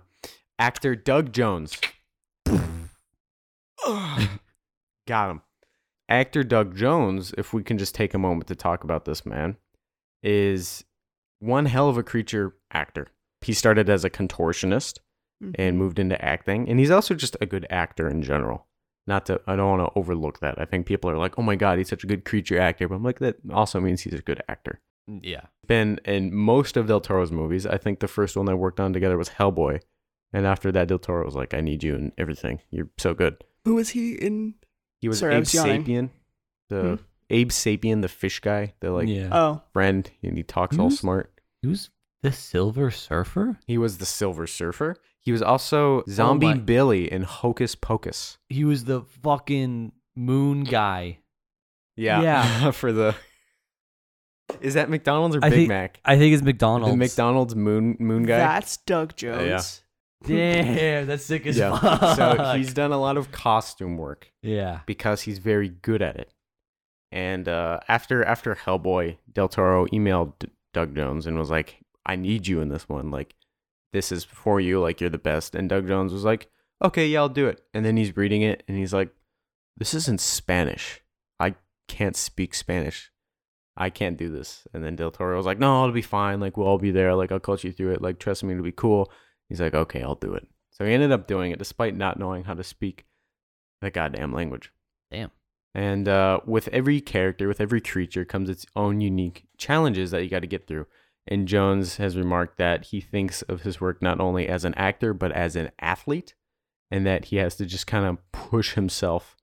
Actor Doug Jones. Got him. Actor Doug Jones, if we can just take a moment to talk about this man, is one hell of a creature actor. He started as a contortionist and mm-hmm. moved into acting, and he's also just a good actor in general. Not to, I don't want to overlook that. I think people are like, "Oh my god, he's such a good creature actor," but I'm like, that also means he's a good actor. Mm, yeah. Been in most of Del Toro's movies. I think the first one they worked on together was Hellboy, and after that, Del Toro was like, "I need you in everything. You're so good." Who was he in? He was Sorry, I Abe was. Sapien, the Hmm? Abe Sapien, the fish guy, the like yeah. Oh, friend, and he talks all Who's- smart. Who's the Silver Surfer? He was the Silver Surfer. He was also Zombie my- Billy in Hocus Pocus. He was the fucking moon guy. Yeah, Yeah. for the. Is that McDonald's or I Big think- Mac? I think it's McDonald's. The McDonald's moon moon guy. that's Doug Jones. Damn, that's sick as yeah. fuck. So he's done a lot of costume work yeah. because he's very good at it. And uh, after after Hellboy, Del Toro emailed D- Doug Jones and was like, "I need you in this one. Like, this is for you. Like, you're the best." And Doug Jones was like, "Okay, yeah, I'll do it." And then he's reading it and he's like, "This isn't Spanish. I can't speak Spanish. I can't do this." And then Del Toro was like, "No, it'll be fine. Like, we'll all be there. Like, I'll coach you through it. Like, trust me, it'll be cool." He's like, "Okay, I'll do it." So he ended up doing it despite not knowing how to speak the goddamn language. Damn. And uh, with every character, with every creature, comes its own unique challenges that you got to get through. And Jones has remarked that he thinks of his work not only as an actor, but as an athlete, and that he has to just kind of push himself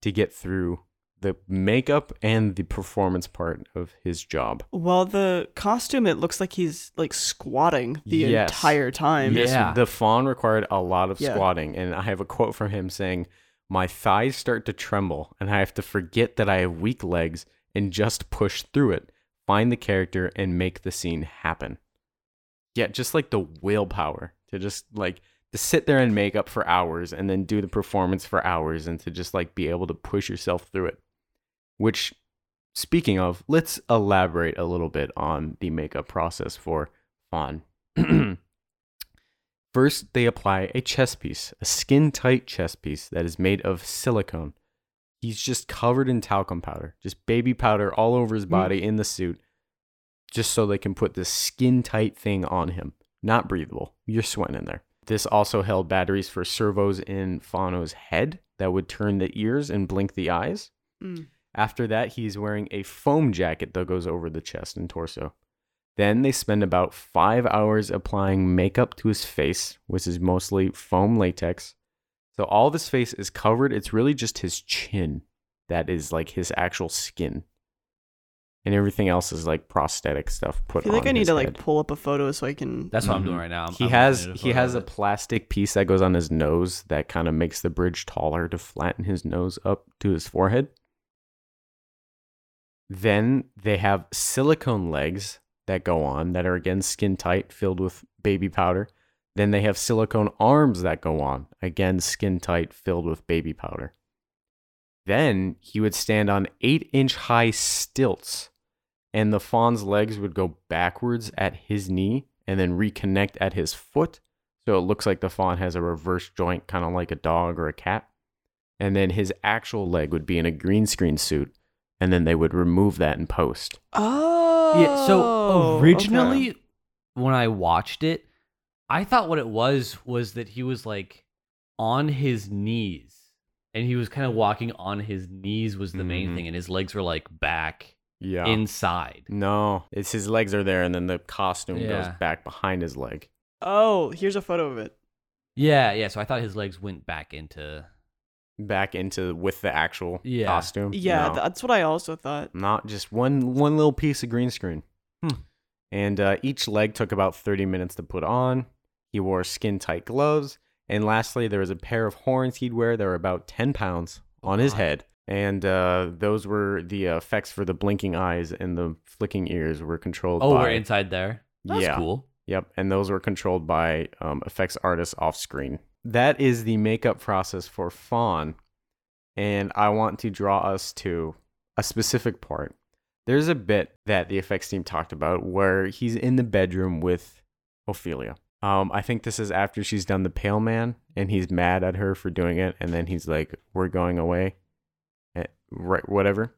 to get through the makeup and the performance part of his job. Well, the costume, it looks like he's like squatting the Yes. entire time. Yeah. The fawn required a lot of Yeah. squatting, and I have a quote from him saying, "My thighs start to tremble, and I have to forget that I have weak legs and just push through it, find the character, and make the scene happen." Yeah, just like the willpower to just like to sit there and make up for hours, and then do the performance for hours, and to just like be able to push yourself through it. Which, speaking of, let's elaborate a little bit on the makeup process for Fawn. First, they apply a chest piece, a skin tight chest piece that is made of silicone. He's just covered in talcum powder, just baby powder all over his body in the suit, just so they can put this skin tight thing on him. Not breathable. You're sweating in there. This also held batteries for servos in Fauno's head that would turn the ears and blink the eyes. Mm. After that, he's wearing a foam jacket that goes over the chest and torso. Then they spend about five hours applying makeup to his face, which is mostly foam latex. So all of his face is covered. It's really just his chin that is like his actual skin. And everything else is like prosthetic stuff put. I feel on like I need his to like pull up a photo so I can. That's what I'm mm-hmm. doing right now. I'm- he I'm has he has a plastic piece that goes on his nose that kind of makes the bridge taller to flatten his nose up to his forehead. Then they have silicone legs that go on that are again skin tight, filled with baby powder. Then they have silicone arms that go on, again skin tight, filled with baby powder. Then he would stand on eight inch high stilts, and the fawn's legs would go backwards at his knee and then reconnect at his foot. So it looks like the fawn has a reverse joint, kind of like a dog or a cat. And then his actual leg would be in a green screen suit, and then they would remove that in post. Oh. Yeah. So okay. originally, when I watched it, I thought what it was was that he was like on his knees, and he was kind of walking on his knees was the main Mhm. thing, and his legs were like back Yeah. inside. no, it's his legs are there, and then the costume goes back behind his leg. Oh, here's a photo of it. Yeah, yeah. So I thought his legs went back into. Back into with the actual Yeah. costume. Yeah, No. that's what I also thought. not just one one little piece of green screen. Hmm. And uh, each leg took about 30 minutes to put on. He wore skin tight gloves. And lastly, there was a pair of horns he'd wear that were about 10 pounds on his head. And uh, those were the effects for the blinking eyes and the flicking ears were controlled Oh, by. we're inside there. That's Yeah. cool. Yep, and those were controlled by um, effects artists off screen. That is the makeup process for Fawn, and I want to draw us to a specific part. There's a bit that the effects team talked about where he's in the bedroom with Ophelia. Um, I think this is after she's done the Pale Man, and he's mad at her for doing it, and then he's like, "We're going away," eh, right? Whatever.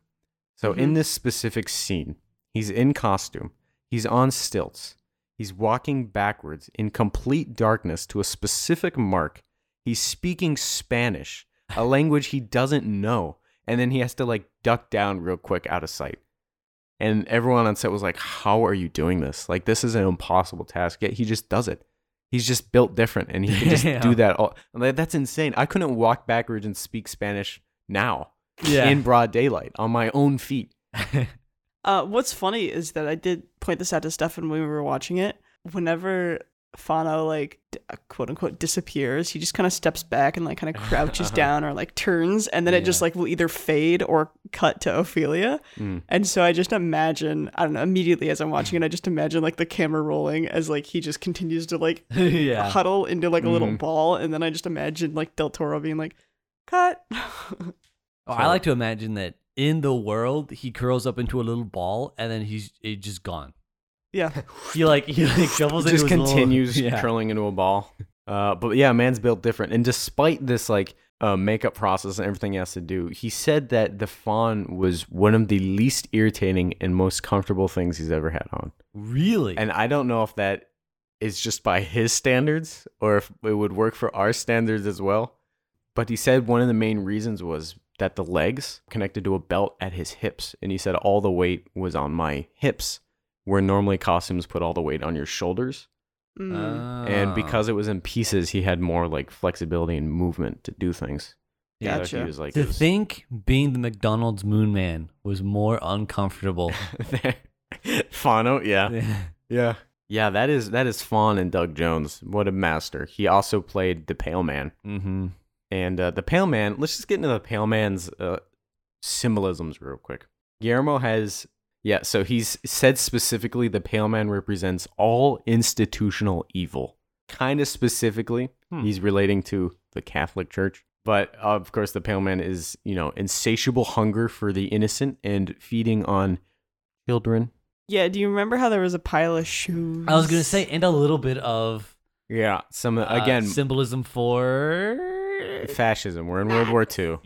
So in Mhm. this specific scene, he's in costume. He's on stilts. He's walking backwards in complete darkness to a specific mark. He's speaking Spanish, a language he doesn't know, and then he has to like duck down real quick out of sight. And everyone on set was like, "How are you doing this? Like this is an impossible task." Yet he just does it. He's just built different, and he can just Yeah. do that. All like, that's insane. I couldn't walk backwards and speak Spanish now Yeah. in broad daylight on my own feet. Uh, what's funny is that I did point this out to Stephan when we were watching it. Whenever Fauno like d- uh, quote unquote disappears, he just kind of steps back and like kind of crouches Uh-huh. down or like turns, and then it just like will either fade or cut to Ophelia. Mm. And so I just imagine, I don't know, immediately as I'm watching it, I just imagine like the camera rolling as like he just continues to like yeah. huddle into like a little Mhm. ball, and then I just imagine like Del Toro being like, "Cut." Oh, I like to imagine that in the world he curls up into a little ball and then he's it just gone. yeah, He like he like shovels just into his little- continues yeah. curling into a ball. Uh, but yeah, man's built different. And despite this like uh, makeup process and everything he has to do, he said that the fawn was one of the least irritating and most comfortable things he's ever had on. Really? And I don't know if that is just by his standards or if it would work for our standards as well. But he said one of the main reasons was that the legs connected to a belt at his hips. And he said all the weight was on my hips, where normally costumes put all the weight on your shoulders. Mm. And Ah. because it was in pieces, he had more like flexibility and movement to do things. Yeah, Gotcha. he was like, to was- think being the McDonald's Moon Man was more uncomfortable. Fauno, yeah. Yeah. Yeah, that is that is Fawn and Doug Jones. What a master. He also played the Pale Man. mm-hmm. And uh, the Pale Man, let's just get into the Pale Man's uh, symbolisms real quick. Guillermo has, yeah, so he's said specifically the Pale Man represents all institutional evil. Kind of specifically, Hmm. he's relating to the Catholic Church. But uh, of course, the Pale Man is, you know, insatiable hunger for the innocent and feeding on children. Yeah, do you remember how there was a pile of shoes? I was gonna say, and a little bit of Yeah, some uh, again symbolism for fascism. We're in World War II.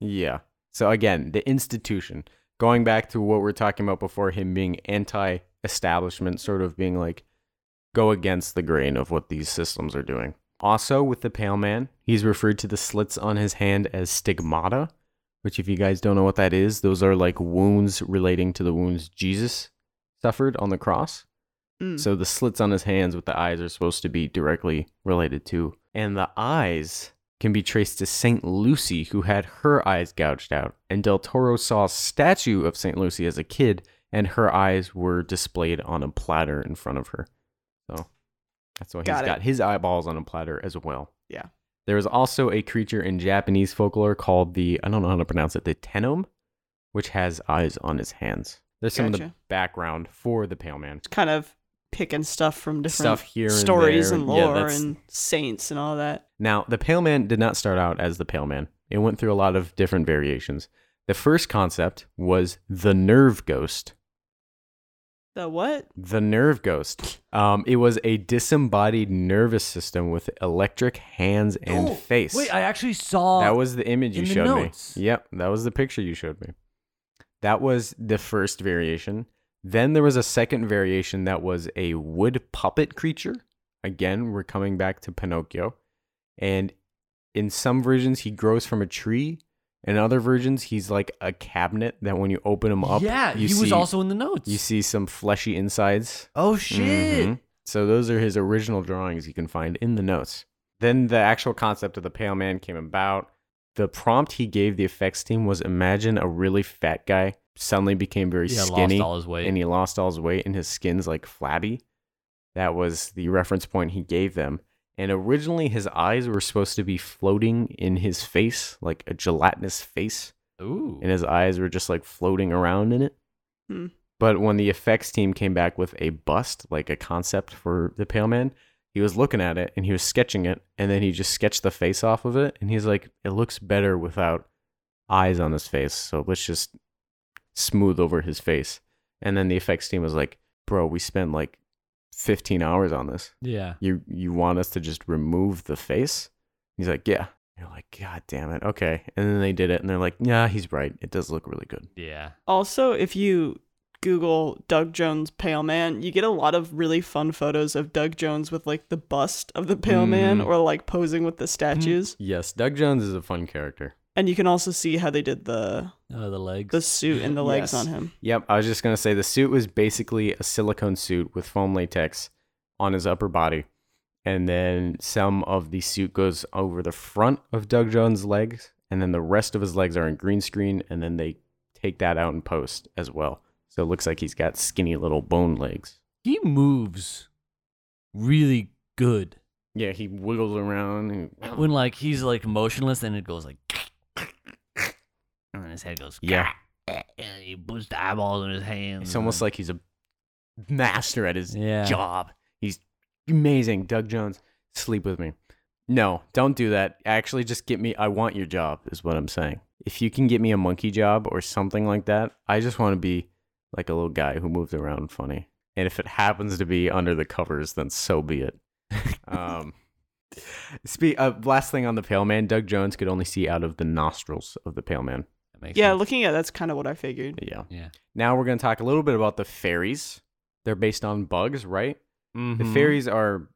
Yeah. So again, the institution. Going back to what we are talking about before, him being anti-establishment, sort of being like go against the grain of what these systems are doing. Also, with the Pale Man, he's referred to the slits on his hand as stigmata, which, if you guys don't know what that is, those are like wounds relating to the wounds Jesus suffered on the cross. Mm. So the slits on his hands with the eyes are supposed to be directly related to. And the eyes can be traced to St. Lucy, who had her eyes gouged out. And Del Toro saw a statue of St. Lucy as a kid, and her eyes were displayed on a platter in front of her. So that's why Got he's it. got his eyeballs on a platter as well. Yeah. There is also a creature in Japanese folklore called the, I don't know how to pronounce it, the tenome, which has eyes on his hands. There's some of the background for the Pale Man. It's kind of picking stuff from different Stuff here and stories there. and lore that's- and saints and all that. Now, the Pale Man did not start out as the Pale Man. It went through a lot of different variations. The first concept was the Nerve Ghost. The what? The Nerve Ghost. Um, it was a disembodied nervous system with electric hands and Oh, face. Wait, I actually saw that was the image you in the showed notes. me. Yep, that was the picture you showed me. That was the first variation. Then there was a second variation that was a wood puppet creature. Again, we're coming back to Pinocchio. And in some versions, he grows from a tree. In other versions, he's like a cabinet that when you open him up, yeah, he was also in the notes. you see some fleshy insides. oh shit! Mhm. So those are his original drawings you can find in the notes. Then the actual concept of the Pale Man came about. The prompt he gave the effects team was imagine a really fat guy suddenly became very Yeah, skinny lost all his weight. and he lost all his weight and his skin's like flabby. That was the reference point he gave them. And originally his eyes were supposed to be floating in his face, like a gelatinous face Ooh, and his eyes were just like floating around in it. Hmm. But when the effects team came back with a bust, like a concept for the Pale Man, he was looking at it and he was sketching it, and then he just sketched the face off of it, and he's like, "It looks better without eyes on his face, so let's just smooth over his face." And then the effects team was like, "Bro, we spent like 15 hours on this. yeah. You you want us to just remove the face?" He's like, "Yeah." You're like, "God damn it, okay." And then they did it, and they're like, "Yeah, he's right. It does look really good." Yeah. Also, if you Google Doug Jones Pale Man, you get a lot of really fun photos of Doug Jones with like the bust of the Pale Man Mhm. or like posing with the statues. Yes, Doug Jones is a fun character. And you can also see how they did the Oh, the legs. the suit and the legs Yes. on him. Yep, I was just gonna say the suit was basically a silicone suit with foam latex on his upper body, and then some of the suit goes over the front of Doug Jones' legs, and then the rest of his legs are in green screen, and then they take that out in post as well. So it looks like he's got skinny little bone legs. he moves really good Yeah, he wiggles around. and- when like he's like motionless, and it goes like, and then his head goes. Yeah. and he puts the eyeballs in his hands. It's almost like he's a master at his yeah. job. He's amazing. Doug Jones, sleep with me. No, don't do that. Actually, just get me. I want your job, is what I'm saying. If you can get me a monkey job or something like that, I just want to be like a little guy who moves around funny. And if it happens to be under the covers, then so be it. um, spe- uh, last thing on the Pale Man, Doug Jones could only see out of the nostrils of the Pale Man. That makes Yeah, sense. looking at that's kind of what I figured. Yeah. Yeah. Now we're going to talk a little bit about the fairies. They're based on bugs, right? The Mhm. fairies are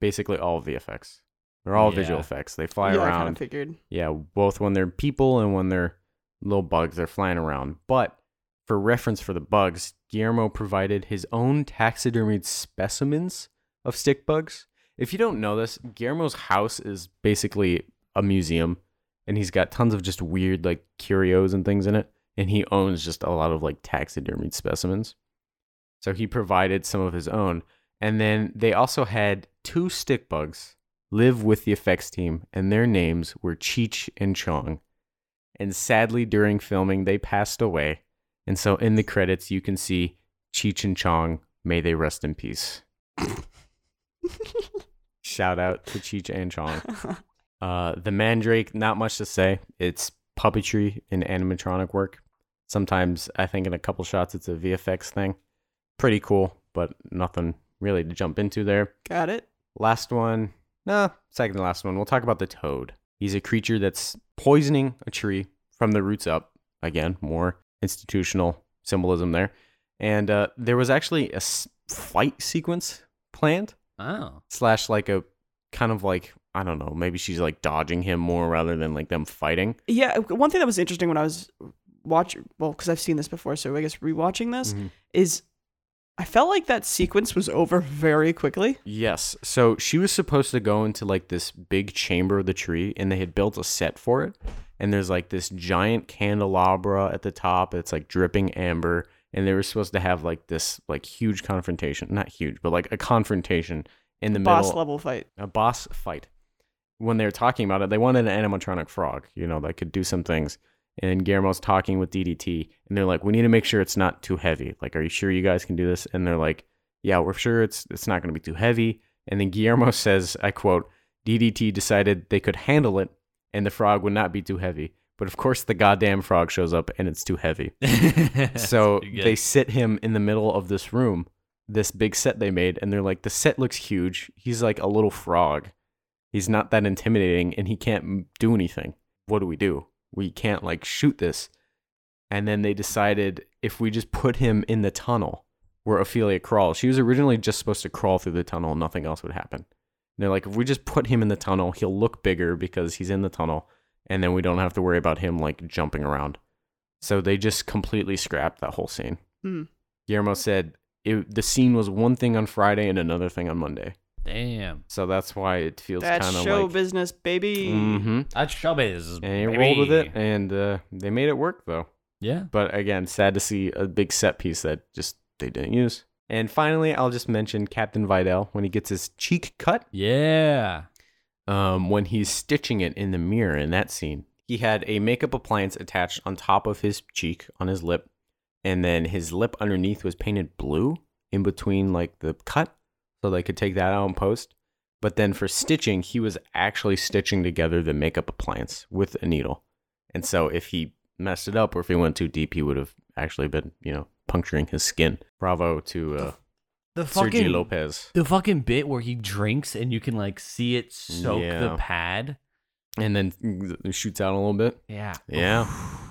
basically all VFX. They're all visual effects. They fly yeah, I kind around. of figured. yeah, both when they're people and when they're little bugs, they're flying around. But for reference for the bugs, Guillermo provided his own taxidermied specimens of stick bugs. If you don't know this, Guillermo's house is basically a museum and he's got tons of just weird like curios and things in it and he owns just a lot of like taxidermied specimens. So he provided some of his own and then they also had two stick bugs live with the effects team, and their names were Cheech and Chong. And sadly, during filming, they passed away. And so in the credits, you can see Cheech and Chong, may they rest in peace. Shout out to Cheech and Chong. Uh, the Mandrake, not much to say. It's puppetry and animatronic work. Sometimes I think in a couple shots it's a VFX thing. Pretty cool, but nothing really to jump into there. Got it. Last one. Nah, second to last one. We'll talk about the toad. He's a creature that's poisoning a tree from the roots up. Again, more institutional symbolism there. And uh, there was actually a s- fight sequence planned, Oh. slash, like a kind of like, I don't know, maybe she's like dodging him more rather than like them fighting. Yeah, one thing that was interesting when I was watching, well, because I've seen this before, so I guess rewatching this Mhm. is I felt like that sequence was over very quickly. Yes. So she was supposed to go into like this big chamber of the tree, and they had built a set for it. And there's like this giant candelabra at the top. It's like dripping amber, and they were supposed to have like this like huge confrontation, not huge, but like a confrontation in the Boss middle, level fight. a boss fight. When they were talking about it, they wanted an animatronic frog, you know, that could do some things. And Guillermo's talking with DDT, and they're like, "We need to make sure it's not too heavy. Like, are you sure you guys can do this?" And they're like, "Yeah, we're sure it's it's not going to be too heavy." And then Guillermo says, "I quote: DDT decided they could handle it, and the frog would not be too heavy. But of course, the goddamn frog shows up, and it's too heavy. so they sit him in the middle of this room, this big set they made, and they're like, the set looks huge. He's like a little frog. He's not that intimidating, and he can't do anything. What do we do? We can't like shoot this. And then they decided if we just put him in the tunnel where Ophelia crawls, she was originally just supposed to crawl through the tunnel and nothing else would happen. And they're like, if we just put him in the tunnel, he'll look bigger because he's in the tunnel, and then we don't have to worry about him like jumping around. So they just completely scrapped that whole scene. Hmm. Guillermo said it, the scene was one thing on Friday and another thing on Monday. Damn. So that's why it feels That's kind of show like. business, baby. hmm That's showbiz. And he rolled with it, and uh, they made it work though. Yeah. But again, sad to see a big set piece that just they didn't use. And finally, I'll just mention Captain Vidal when he gets his cheek cut. Yeah. Um, when he's stitching it in the mirror in that scene, he had a makeup appliance attached on top of his cheek on his lip, and then his lip underneath was painted blue in between like the cut, so they could take that out in post. But then for stitching, he was actually stitching together the makeup appliance with a needle. And so if he messed it up or if he went too deep, he would have actually been, you know, puncturing his skin. Bravo to uh, The Sergio fucking Lopez. the fucking bit where he drinks and you can like see it soak the pad. And then shoots out a little bit. Yeah. Yeah.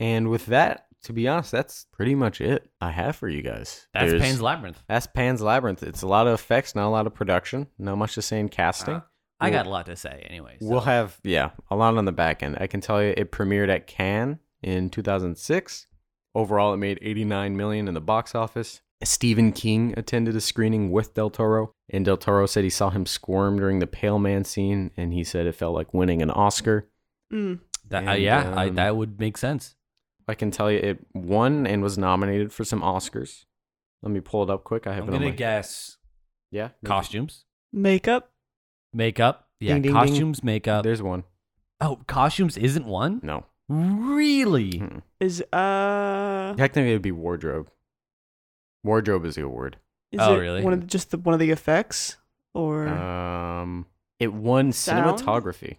And with that, to be honest, that's pretty much it I have for you guys. That's There's- Pan's Labyrinth. That's Pan's Labyrinth. It's a lot of effects, not a lot of production, not much to say in casting. Uh, I We'll- got a lot to say anyway. so- We'll have, yeah, a lot on the back end. I can tell you it premiered at Cannes in 2006. Overall, it made 89 million in the box office. Stephen King attended a screening with Del Toro, and Del Toro said he saw him squirm during the Pale Man scene, and he said it felt like winning an Oscar. Mm. That, uh, and, yeah, I, um, that would make sense. I can tell you it won and was nominated for some Oscars. Let me pull it up quick. I have I'm it gonna my guess yeah costumes, Makeup. makeup. Yeah, Ding, ding, ding. costumes, makeup. There's one. oh, costumes isn't one. No, Really? Mm-mm. Is uh technically it'd be wardrobe. Wardrobe is the award. is Oh, it really? one of the, just the one of the effects or Um, it won Sound? cinematography.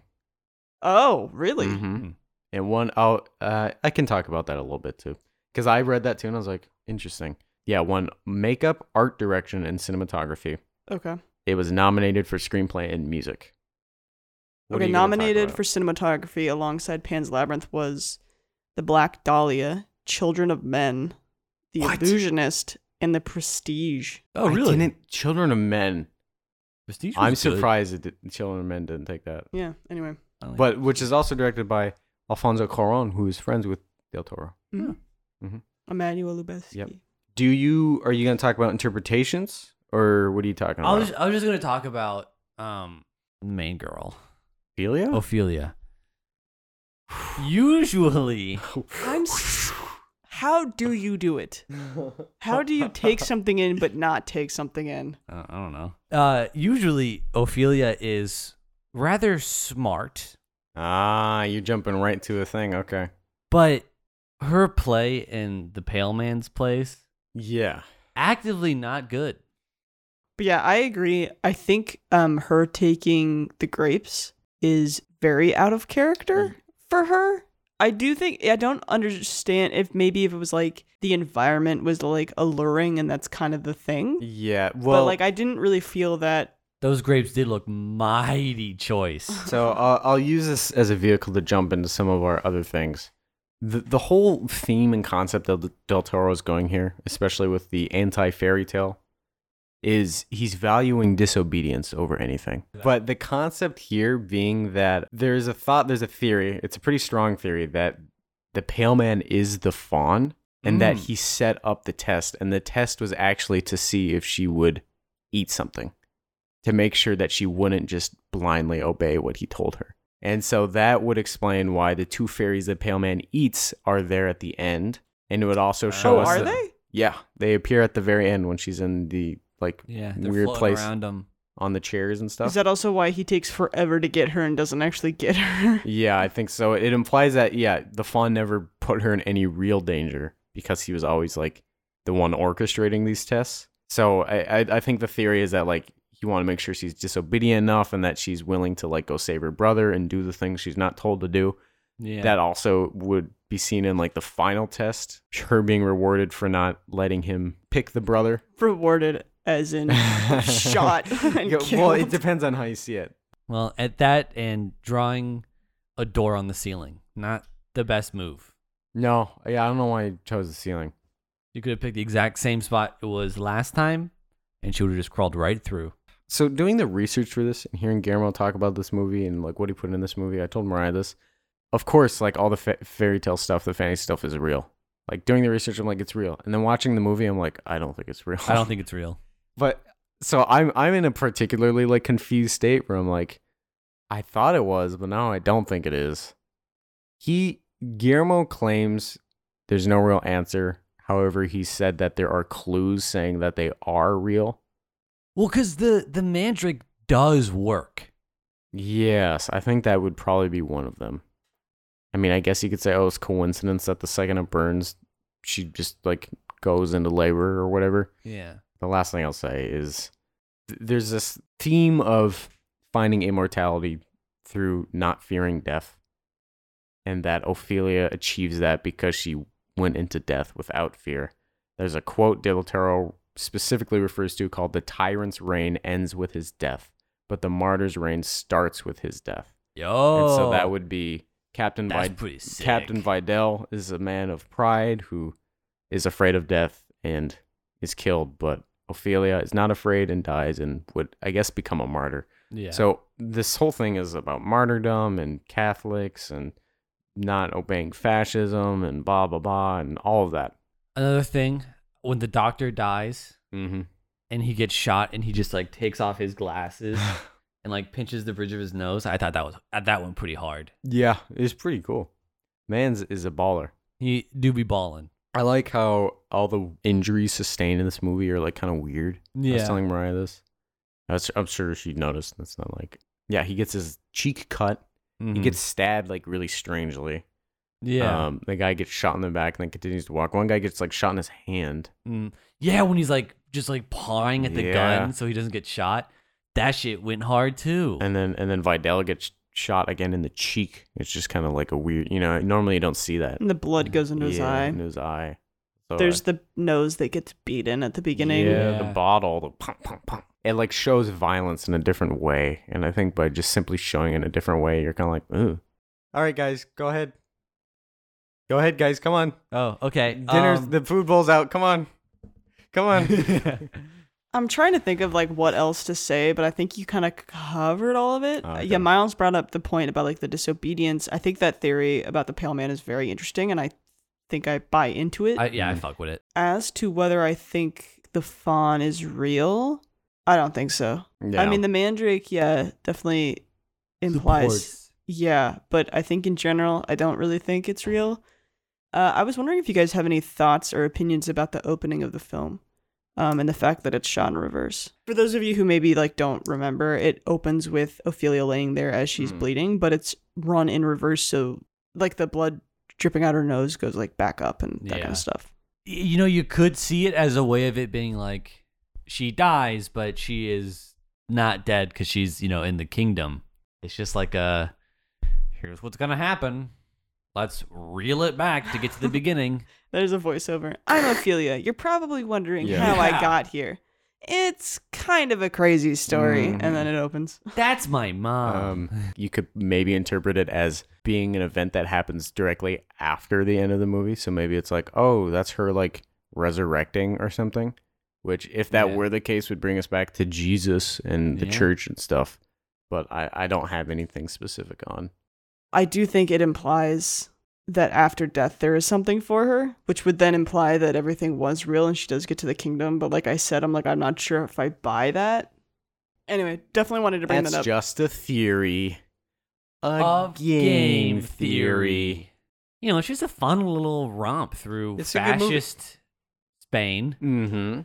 Oh, really? Mhm. It won. Oh, uh, I can talk about that a little bit too, because I read that too and I was like, interesting. Yeah, one makeup, art direction, and cinematography. Okay. It was nominated for screenplay and music. What okay, you gonna talk nominated for cinematography alongside Pan's Labyrinth was The Black Dahlia, Children of Men, The What? Illusionist, and The Prestige. Oh, I really? didn't- Children of Men. Prestige I'm good. surprised that the Children of Men didn't take that. Yeah, anyway. But which is also directed by Alfonso Cuarón, who is friends with Del Toro. Mhm. Mhm. Emmanuel Lubezki. Yep. Do you are you going to talk about interpretations or what are you talking about? I about? was I was just gonna talk about um the main girl Ophelia? Ophelia. Usually, I'm s- How do you do it? How do you take something in but not take something in? uh, I don't know. Uh, usually Ophelia is rather smart, Ah, you're jumping right to a thing. Okay. but her play in the Pale Man's place Yeah. actively not good. But yeah, I agree. I think um her taking the grapes is very out of character for her. I do think I don't understand if maybe if it was like the environment was like alluring and that's kind of the thing. Yeah. Well, but like I didn't really feel that Those grapes did look mighty choice. So I'll, I'll use this as a vehicle to jump into some of our other things. The, the whole theme and concept of Del Toro is going here, especially with the anti fairy tale, is he's valuing disobedience over anything. But the concept here being that there's a thought, there's a theory, it's a pretty strong theory that the Pale Man is the fawn and that Mm. he set up the test. And the test was actually to see if she would eat something, to make sure that she wouldn't just blindly obey what he told her. And so that would explain why the two fairies that Pale Man eats are there at the end. And it would also show Oh, us. are that- they? Yeah, they appear at the very end when she's in the like Yeah, weird place around him. on the chairs and stuff. Is that also why he takes forever to get her and doesn't actually get her? Yeah, I think so. It implies that yeah, the fawn never put her in any real danger because he was always like the one orchestrating these tests. So I I, I think the theory is that like you want to make sure she's disobedient enough and that she's willing to like go save her brother and do the things she's not told to do. Yeah. That also would be seen in like the final test, her being rewarded for not letting him pick the brother. Rewarded as in shot and Yeah, well, it depends on how you see it. well, at that and drawing a door on the ceiling, not the best move. No, yeah, I don't know why he chose the ceiling. You could have picked the exact same spot it was last time, and she would have just crawled right through. So doing the research for this and hearing Guillermo talk about this movie and like what he put in this movie, I told Mariah this. Of course, like all the fa- fairy tale stuff, the fantasy stuff is real. Like doing the research, I'm like it's real, and then watching the movie, I'm like I don't think it's real. I don't think it's real. But so I'm I'm in a particularly like confused state where I'm like, I thought it was, but now I don't think it is. He Guillermo claims there's no real answer. However, he said that there are clues saying that they are real. Well, because the the mandrake does work. Yes, I think that would probably be one of them. I mean, I guess you could say, oh, it's coincidence that the second it burns, she just like goes into labor or whatever. Yeah. The last thing I'll say is th- there's this theme of finding immortality through not fearing death, and that Ophelia achieves that because she went into death without fear. There's a quote Del Toro specifically refers to called "The tyrant's reign ends with his death, but the martyr's reign starts with his death." Yo. And so that would be Captain that's Vid- pretty sick. Captain Vidal is a man of pride who is afraid of death and is killed, but Ophelia is not afraid and dies and would, I guess, become a martyr. Yeah. So this whole thing is about martyrdom and Catholics and not obeying fascism and blah blah blah and all of that. another thing, when the doctor dies Mm-hmm. and he gets shot and he just like takes off his glasses and like pinches the bridge of his nose, I thought that was that one pretty hard. yeah, it's pretty cool. Man's is a baller. He do be balling. I like how all the injuries sustained in this movie are like kind of weird. I was telling Mariah this. I was, I'm sure she noticed. That's not like, yeah, he gets his cheek cut. He Mhm. gets stabbed like really strangely. Yeah. Um, the guy gets shot in the back and then continues to walk. One guy gets like shot in his hand. Mm. Yeah, when he's like just like pawing at the Yeah. gun so he doesn't get shot. That shit went hard too. And then and then Vidal gets shot again in the cheek. It's just kind of like a weird, you know. Normally you don't see that. And the blood goes into his eye. into his eye. So, There's uh, the nose that gets beaten at the beginning. yeah, the bottle, the pump, pump, pump. It like shows violence in a different way, and I think by just simply showing it in a different way, you're kind of like, ooh. All right, guys, go ahead. Go ahead, guys. Come on. oh, okay. Dinner's um, the food bowl's out. Come on. Come on. I'm trying to think of like what else to say, but I think you kind of covered all of it. Oh, okay. Yeah, Miles brought up the point about like the disobedience. I think that theory about the pale man is very interesting, and I think I buy into it. I, yeah, I fuck with it. As to whether I think the fawn is real, I don't think so. Yeah. I mean, the mandrake, yeah, definitely implies. Yeah, but I think in general, I don't really think it's real. Uh, I was wondering if you guys have any thoughts or opinions about the opening of the film, um, and the fact that it's shot in reverse. For those of you who maybe like don't remember, it opens with Ophelia laying there as she's Hmm. bleeding, but it's run in reverse, so like the blood dripping out her nose goes like back up and that kind of stuff. You know, you could see it as a way of it being like she dies, but she is not dead because she's you know in the kingdom. It's just like a here's what's gonna happen. Let's reel it back to get to the beginning. There's a voiceover. I'm Ophelia. You're probably wondering Yeah. how I Yeah. got here. It's kind of a crazy story, and then it opens. That's my mom. um, you could maybe interpret it as being an event that happens directly after the end of the movie. So maybe it's like, oh, that's her like resurrecting or something. Which, if that Yeah. were the case, would bring us back to Jesus and the Yeah. church and stuff. But I, I don't have anything specific on. I do think it implies that after death there is something for her, which would then imply that everything was real and she does get to the kingdom. But like I said, I'm like I'm not sure if I buy that. Anyway, definitely wanted to bring That's that up. just a theory. A of game theory. You know, it's just a fun little romp through It's a good movie. fascist Spain. Mm-hmm.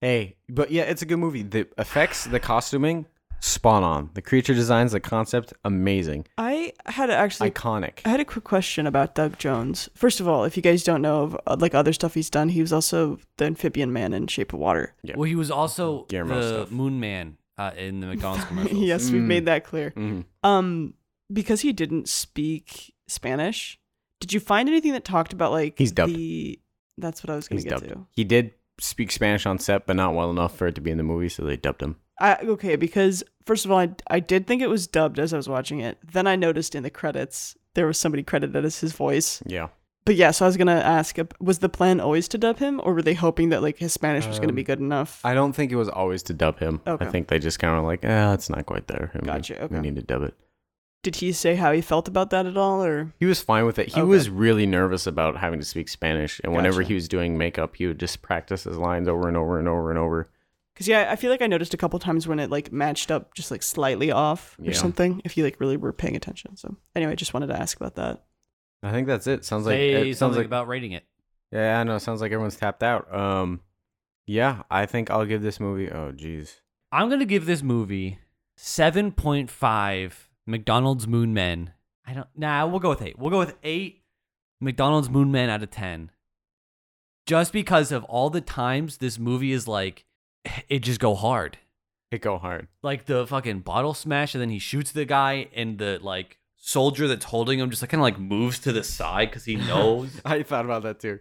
Hey, but yeah, it's a good movie. The effects, the costuming, spot on. The creature designs, the concept, amazing, I had actually iconic. I had a quick question about Doug Jones. First of all, if you guys don't know of uh, like other stuff he's done, he was also the amphibian man in Shape of Water. Yeah. Well, he was also Guillermo the stuff. Moon Man uh, in the McDonald's commercials. yes, we've Mm. made that clear. Mhm. Um, because he didn't speak Spanish, did you find anything that talked about like He's dubbed. the? That's what I was gonna He's get dubbed. to. He did speak Spanish on set, but not well enough for it to be in the movie, so they dubbed him. I okay because first of all, I I did think it was dubbed as I was watching it. Then I noticed in the credits there was somebody credited as his voice. Yeah. But yeah, so I was gonna ask, was the plan always to dub him, or were they hoping that like his Spanish was gonna be Um, good enough? I don't think it was always to dub him. Okay. I think they just kind of like, ah, it's not quite there. We- Gotcha, okay. We need to dub it. Did he say how he felt about that at all, or He was fine with it. He Okay. was really nervous about having to speak Spanish, and whenever he was doing makeup, he would just practice his lines over and over and over and over. Because yeah, I feel like I noticed a couple times when it like matched up just like slightly off or Yeah. something. If you like really were paying attention. So anyway, just wanted to ask about that. I think that's it. Sounds like Say it sounds something like about rating it. yeah, I know. It sounds like everyone's tapped out. Um, yeah, I think I'll give this movie. Oh, jeez. I'm gonna give this movie seven point five McDonald's Moon Men. I don't. Nah, we'll go with eight. We'll go with eight McDonald's Moon Men out of ten. Just because of all the times this movie is like, it just go hard. It go hard. Like the fucking bottle smash, and then he shoots the guy, and the like soldier that's holding him just like kind of like moves to the side because he knows I thought about that too.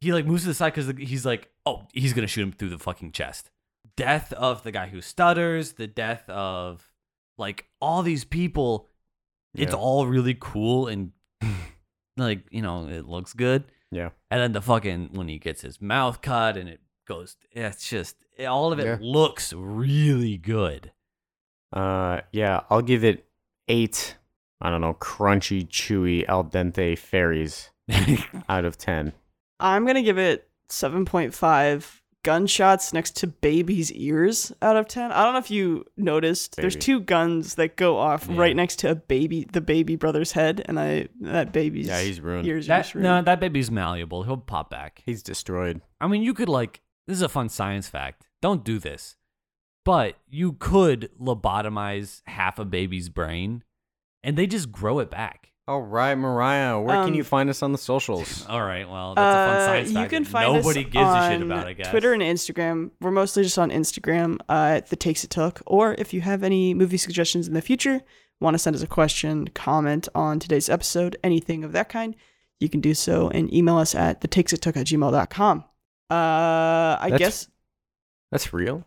he like moves to the side because he's like, oh, he's gonna shoot him through the fucking chest. Death of the guy who stutters, the death of like all these people. It's all really cool and like you know it looks good. Yeah. And then the fucking when he gets his mouth cut and it goes, it's just all of it Yeah. looks really good. Uh, yeah, I'll give it eight. I don't know, crunchy, chewy, al dente fairies out of ten. I'm gonna give it seven point five gunshots next to baby's ears out of ten. I don't know if you noticed. There's two guns that go off Yeah. right next to a baby, the baby brother's head, and I that baby's Yeah, he's ruined. ears that just no, that baby's malleable. He'll pop back. He's destroyed. I mean, you could like this is a fun science fact. Don't do this. But you could lobotomize half a baby's brain and they just grow it back. All right, Mariah, where can Um, you find us on the socials? All right, well, that's a fun Uh, science you can that find nobody us gives on a shit about, I guess. Twitter and Instagram. We're mostly just on Instagram uh, at the takes it took. Or if you have any movie suggestions in the future, want to send us a question, comment on today's episode, anything of that kind, you can do so and email us at the takes it took at gmail.com. Uh, I That's- guess That's real.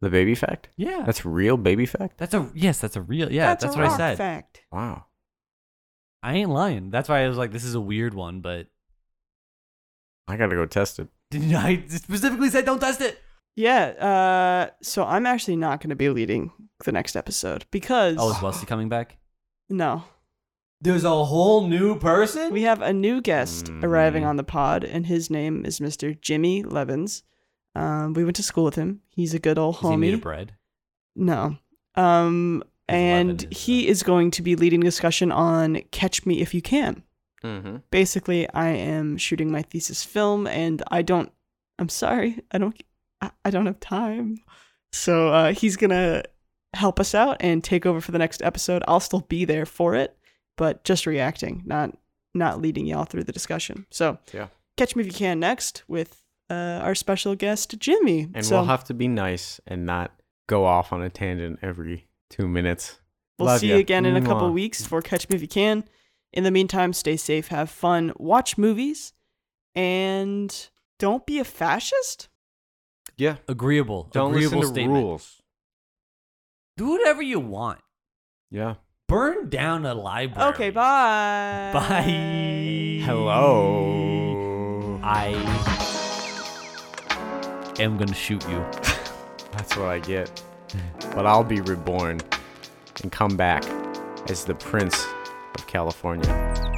The baby fact. yeah. That's real baby fact. That's a yes, that's a real yeah, that's, a what I said. Fact. Wow. I ain't lying. That's why I was like, this is a weird one, but I gotta go test it. didn't I specifically said don't test it? Yeah. Uh, so I'm actually not going to be leading the next episode because Oh, is Wesley coming back? no, There's a whole new person? We have a new guest arriving Mhm. on the pod, and his name is Mr. Jimmy Levins. Um, we went to school with him. He's a good old Is he made homie. of bread? No. Um, and Levin is, he is going to be leading discussion on Catch Me If You Can. Mm-hmm. Basically, I am shooting my thesis film, and I don't. I'm sorry, I don't. I, I don't have time. So uh, he's gonna help us out and take over for the next episode. I'll still be there for it, but just reacting, not not leading y'all through the discussion. So Yeah. catch me if you can next with uh, our special guest Jimmy. And so we'll have to be nice and not go off on a tangent every two minutes. we'll Love see ya. you again in a couple Mwah. weeks for catch me if you can. In the meantime, stay safe, have fun, watch movies, and don't be a fascist. Yeah. Agreeable. Don't Agreeable listen to statement. rules. Do whatever you want. Yeah. Burn down a library. Okay, bye. Bye. Hello. I am gonna shoot you. That's what I get. But I'll be reborn and come back as the Prince of California.